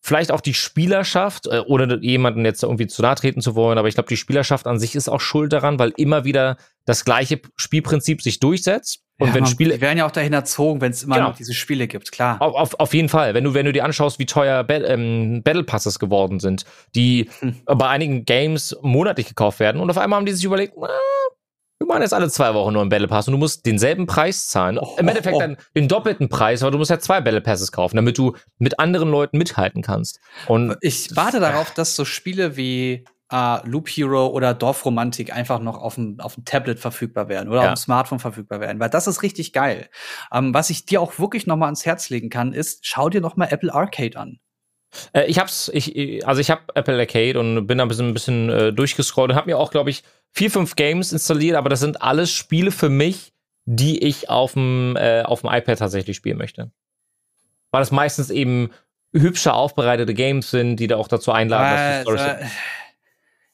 vielleicht auch die Spielerschaft, äh, ohne jemanden jetzt irgendwie zu nahe treten zu wollen, aber ich glaube, die Spielerschaft an sich ist auch schuld daran, weil immer wieder das gleiche Spielprinzip sich durchsetzt. Und ja, wenn man- Spiele, Die werden ja auch dahin erzogen, wenn es immer Genau. noch diese Spiele gibt, klar. auf, auf, auf jeden Fall. Wenn du, wenn du dir anschaust, wie teuer Ba- ähm, Battle Passes geworden sind, die Hm. bei einigen Games monatlich gekauft werden und auf einmal haben die sich überlegt, "Ah, wir machen jetzt alle zwei Wochen nur einen Battle Pass und du musst denselben Preis zahlen. Oh, Im Endeffekt oh, oh. dann den doppelten Preis, aber du musst ja zwei Battle Passes kaufen, damit du mit anderen Leuten mithalten kannst. Und Ich warte darauf, dass so Spiele wie äh, Loop Hero oder Dorfromantik einfach noch auf dem, auf dem Tablet verfügbar werden oder Ja. auf dem Smartphone verfügbar werden, weil das ist richtig geil. Ähm, was ich dir auch wirklich noch mal ans Herz legen kann, ist, schau dir noch mal Apple Arcade an. Äh, ich hab's, ich, also ich habe Apple Arcade und bin da ein bisschen, ein bisschen äh, durchgescrollt und habe mir auch, glaube ich, vier, fünf Games installiert, aber das sind alles Spiele für mich, die ich auf dem äh, iPad tatsächlich spielen möchte. Weil das meistens eben hübscher aufbereitete Games sind, die da auch dazu einladen, dass du Storys- äh,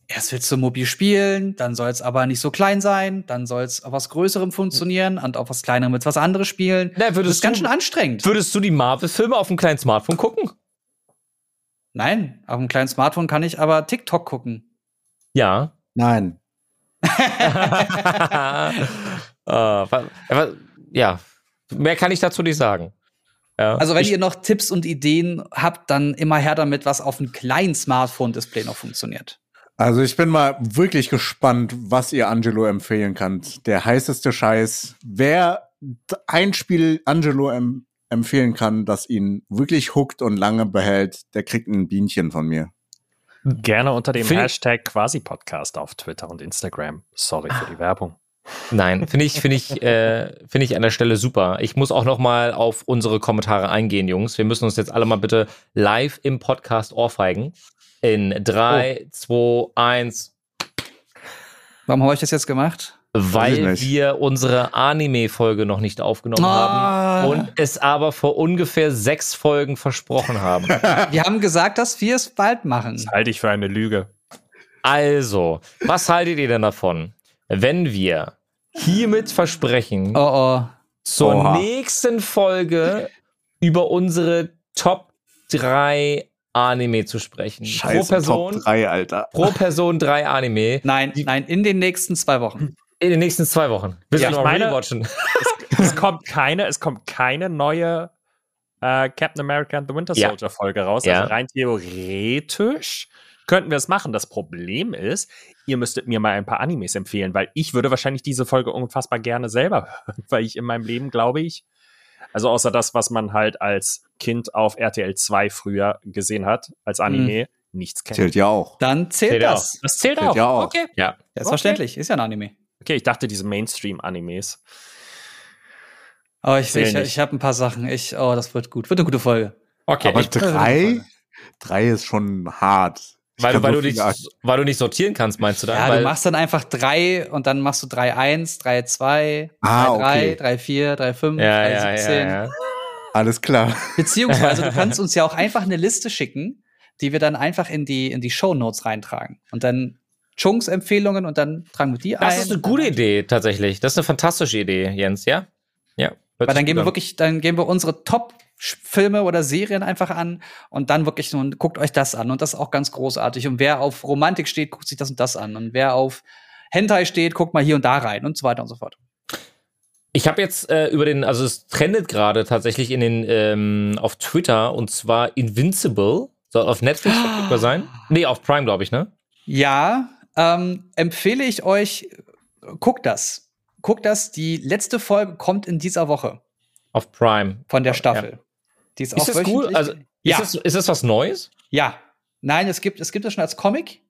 erst willst du mobil spielen, dann soll es aber nicht so klein sein, dann soll es auf was Größerem funktionieren und auf was Kleinerem mit was anderes spielen. Na, Das ist ganz schön anstrengend. Würdest du die Marvel-Filme auf dem kleinen Smartphone gucken? Nein, auf dem kleinen Smartphone kann ich aber TikTok gucken. Ja. Nein. aber, ja. Mehr kann ich dazu nicht sagen. Ja. Also wenn ich, ihr noch Tipps und Ideen habt, dann immer her damit, was auf einem kleinen Smartphone-Display noch funktioniert. Also ich bin mal wirklich gespannt, was ihr Angelo empfehlen könnt. Der heißeste Scheiß. Wer ein Spiel Angelo empfehlen kann, das ihn wirklich hookt und lange behält, der kriegt ein Bienchen von mir. Gerne unter dem Find Hashtag Quasi-Podcast auf Twitter und Instagram. Sorry für die Werbung. Nein, finde ich, finde ich, äh, finde ich an der Stelle super. Ich muss auch noch mal auf unsere Kommentare eingehen, Jungs. Wir müssen uns jetzt alle mal bitte live im Podcast ohrfeigen. In drei, zwei, eins. Warum habe ich das jetzt gemacht? weil wir unsere Anime-Folge noch nicht aufgenommen Ah. haben und es aber vor ungefähr sechs Folgen versprochen haben. Wir haben gesagt, dass wir es bald machen. Das halte ich für eine Lüge. Also, was haltet ihr denn davon, wenn wir hiermit versprechen, Oh oh. zur Oha. nächsten Folge über unsere Top 3 Anime zu sprechen? Scheiße, pro Person, Top 3, Alter. pro Person drei Anime Nein, Die- nein, in den nächsten zwei Wochen. in den nächsten zwei Wochen. Willst Ja, du ich noch meine- rewatchen? es kommt keine, es kommt keine neue äh, Captain America and the Winter Ja. Soldier Folge raus. Ja. Also rein theoretisch könnten wir es machen. Das Problem ist, ihr müsstet mir mal ein paar Animes empfehlen, weil ich würde wahrscheinlich diese Folge unfassbar gerne selber hören, weil ich in meinem Leben, glaube ich, also außer das, was man halt als Kind auf RTL 2 früher gesehen hat, als Anime, nichts kennt. Zählt ja auch. Dann zählt Zählt das. Das zählt, Zählt auch. ja auch. Okay. Ja. Selbstverständlich, ist ja ein Anime. Okay, ich dachte diese Mainstream-Animes. Oh, ich, Will ich, nicht. ich habe ein paar Sachen. Ich, oh, das wird gut. Wird eine gute Folge. Okay, Aber drei, drei ist schon hart. Weil, weil, du nicht, weil du nicht sortieren kannst, meinst du dann? Ja, weil, du machst dann einfach drei und dann machst du 3-1, 3-2, Ah, 3-3, okay. 3-4, 3-5, ja, ja, 3-17. ja, ja. Alles klar. Beziehungsweise du kannst uns ja auch einfach eine Liste schicken, die wir dann einfach in die, in die Show Notes reintragen. Und dann Chunks Empfehlungen und dann tragen wir die ein. Das ist eine gute Idee, tatsächlich. Das ist eine fantastische Idee, Jens, ja? Ja. Weil dann gehen gut wir wirklich, dann gehen wir unsere Top-Filme oder Serien einfach an und dann wirklich nun guckt euch das an. Und das ist auch ganz großartig. Und wer auf Romantik steht, guckt sich das und das an. Und wer auf Hentai steht, guckt mal hier und da rein und so weiter und so fort. Ich habe jetzt äh, über den, also es trendet gerade tatsächlich in den ähm, auf Twitter und zwar Invincible. Soll auf Netflix verfügbar sein? Nee, auf Prime, glaube ich, ne? Ja, ähm, empfehle ich euch, guckt das. Guckt das. Die letzte Folge kommt in dieser Woche Auf Prime. von der Staffel. Die ist, Ist auch das cool? Also, ja, ist, das, ist das was Neues? ja. Nein, es gibt, es gibt es schon als Comic.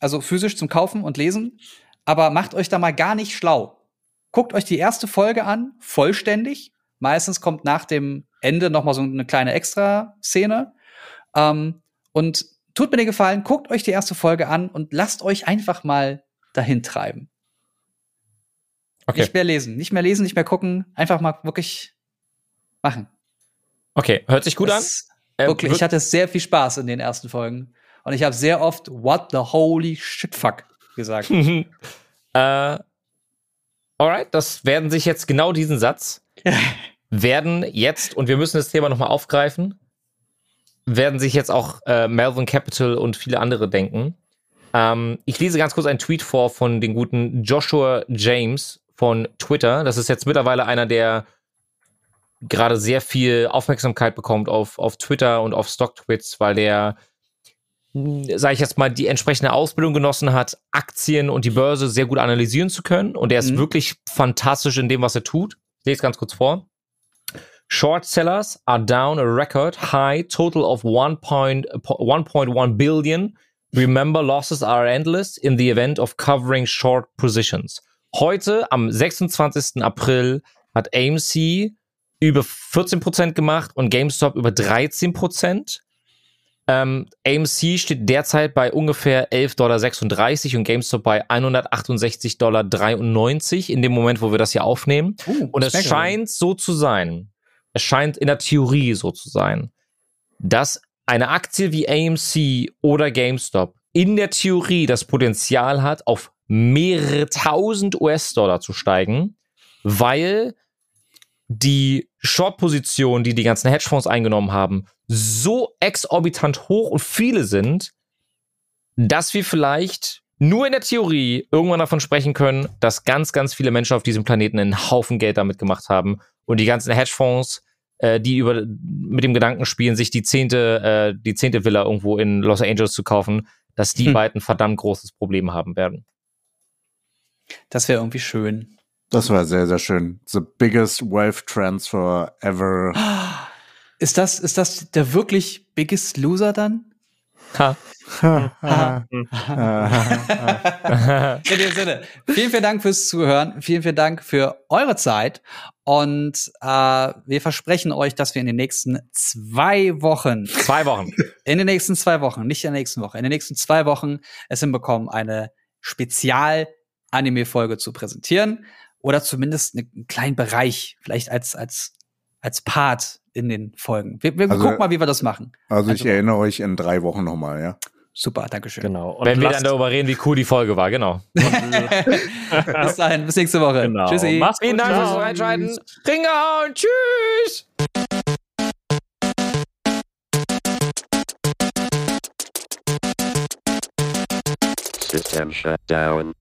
Also physisch zum Kaufen und Lesen. Aber macht euch da mal gar nicht schlau. Guckt euch die erste Folge an, vollständig. Meistens kommt nach dem Ende noch mal so eine kleine Extra-Szene. Ähm, und tut mir den Gefallen, guckt euch die erste Folge an und lasst euch einfach mal dahin treiben. Okay. Nicht mehr lesen, nicht mehr lesen, nicht mehr gucken, einfach mal wirklich machen. Okay, hört sich gut Das- an. Äh, Wirklich, wir- ich hatte sehr viel Spaß in den ersten Folgen. Und ich habe sehr oft What the holy shit fuck gesagt. äh, alright, das werden sich jetzt genau diesen Satz werden jetzt, und wir müssen das Thema nochmal aufgreifen, werden sich jetzt auch äh, Melvin Capital und viele andere denken. Ähm, ich lese ganz kurz einen Tweet vor von den guten Joshua James von Twitter. Das ist jetzt mittlerweile einer, der gerade sehr viel Aufmerksamkeit bekommt auf, auf Twitter und auf Stock-Tweets, weil der, sage ich jetzt mal, die entsprechende Ausbildung genossen hat, Aktien und die Börse sehr gut analysieren zu können. Und er ist Mhm. wirklich fantastisch in dem, was er tut. Ich lese ganz kurz vor. Short sellers are down a record high total of 1.1 1.1 billion. Remember, losses are endless in the event of covering short positions. Heute, am 26. April, hat AMC über 14% gemacht und GameStop über 13%. Ähm, AMC steht derzeit bei ungefähr 11,36 Dollar und GameStop bei 168,93 Dollar in dem Moment, wo wir das hier aufnehmen. Uh, Und es scheint so zu sein, es scheint in der Theorie so zu sein, dass eine Aktie wie AMC oder GameStop in der Theorie das Potenzial hat, auf mehrere tausend US-Dollar zu steigen, weil die Short-Positionen, die die ganzen Hedgefonds eingenommen haben, so exorbitant hoch und viele sind, dass wir vielleicht nur in der Theorie irgendwann davon sprechen können, dass ganz, ganz viele Menschen auf diesem Planeten einen Haufen Geld damit gemacht haben und die ganzen Hedgefonds, äh, die über mit dem Gedanken spielen, sich die zehnte, äh, die zehnte Villa irgendwo in Los Angeles zu kaufen, dass die Hm. beiden verdammt großes Problem haben werden. Das wäre irgendwie schön. Das war sehr, sehr schön. The biggest wealth transfer ever. Ist das, ist das der wirklich biggest loser dann? Ha. Ha. In dem Sinne, vielen, vielen Dank fürs Zuhören. Vielen, vielen Dank für eure Zeit. Und äh, wir versprechen euch, dass wir in den nächsten zwei Wochen, Zwei Wochen. in den nächsten zwei Wochen, nicht in der nächsten Woche, in den nächsten zwei Wochen es hinbekommen, eine Spezial-Anime-Folge zu präsentieren. Oder zumindest einen kleinen Bereich, vielleicht als, als, als Part in den Folgen. Wir, wir Also- gucken mal, wie wir das machen. Also ich Also- erinnere euch in drei Wochen nochmal, ja. Super, Dankeschön. Genau. Und Wenn wir dann darüber reden, wie cool die Folge war, genau. bis dahin, bis nächste Woche. Genau. Tschüssi. Vielen gut, Dank fürs ciao. Reinschalten. Ringehauen. Tschüss. System shut down.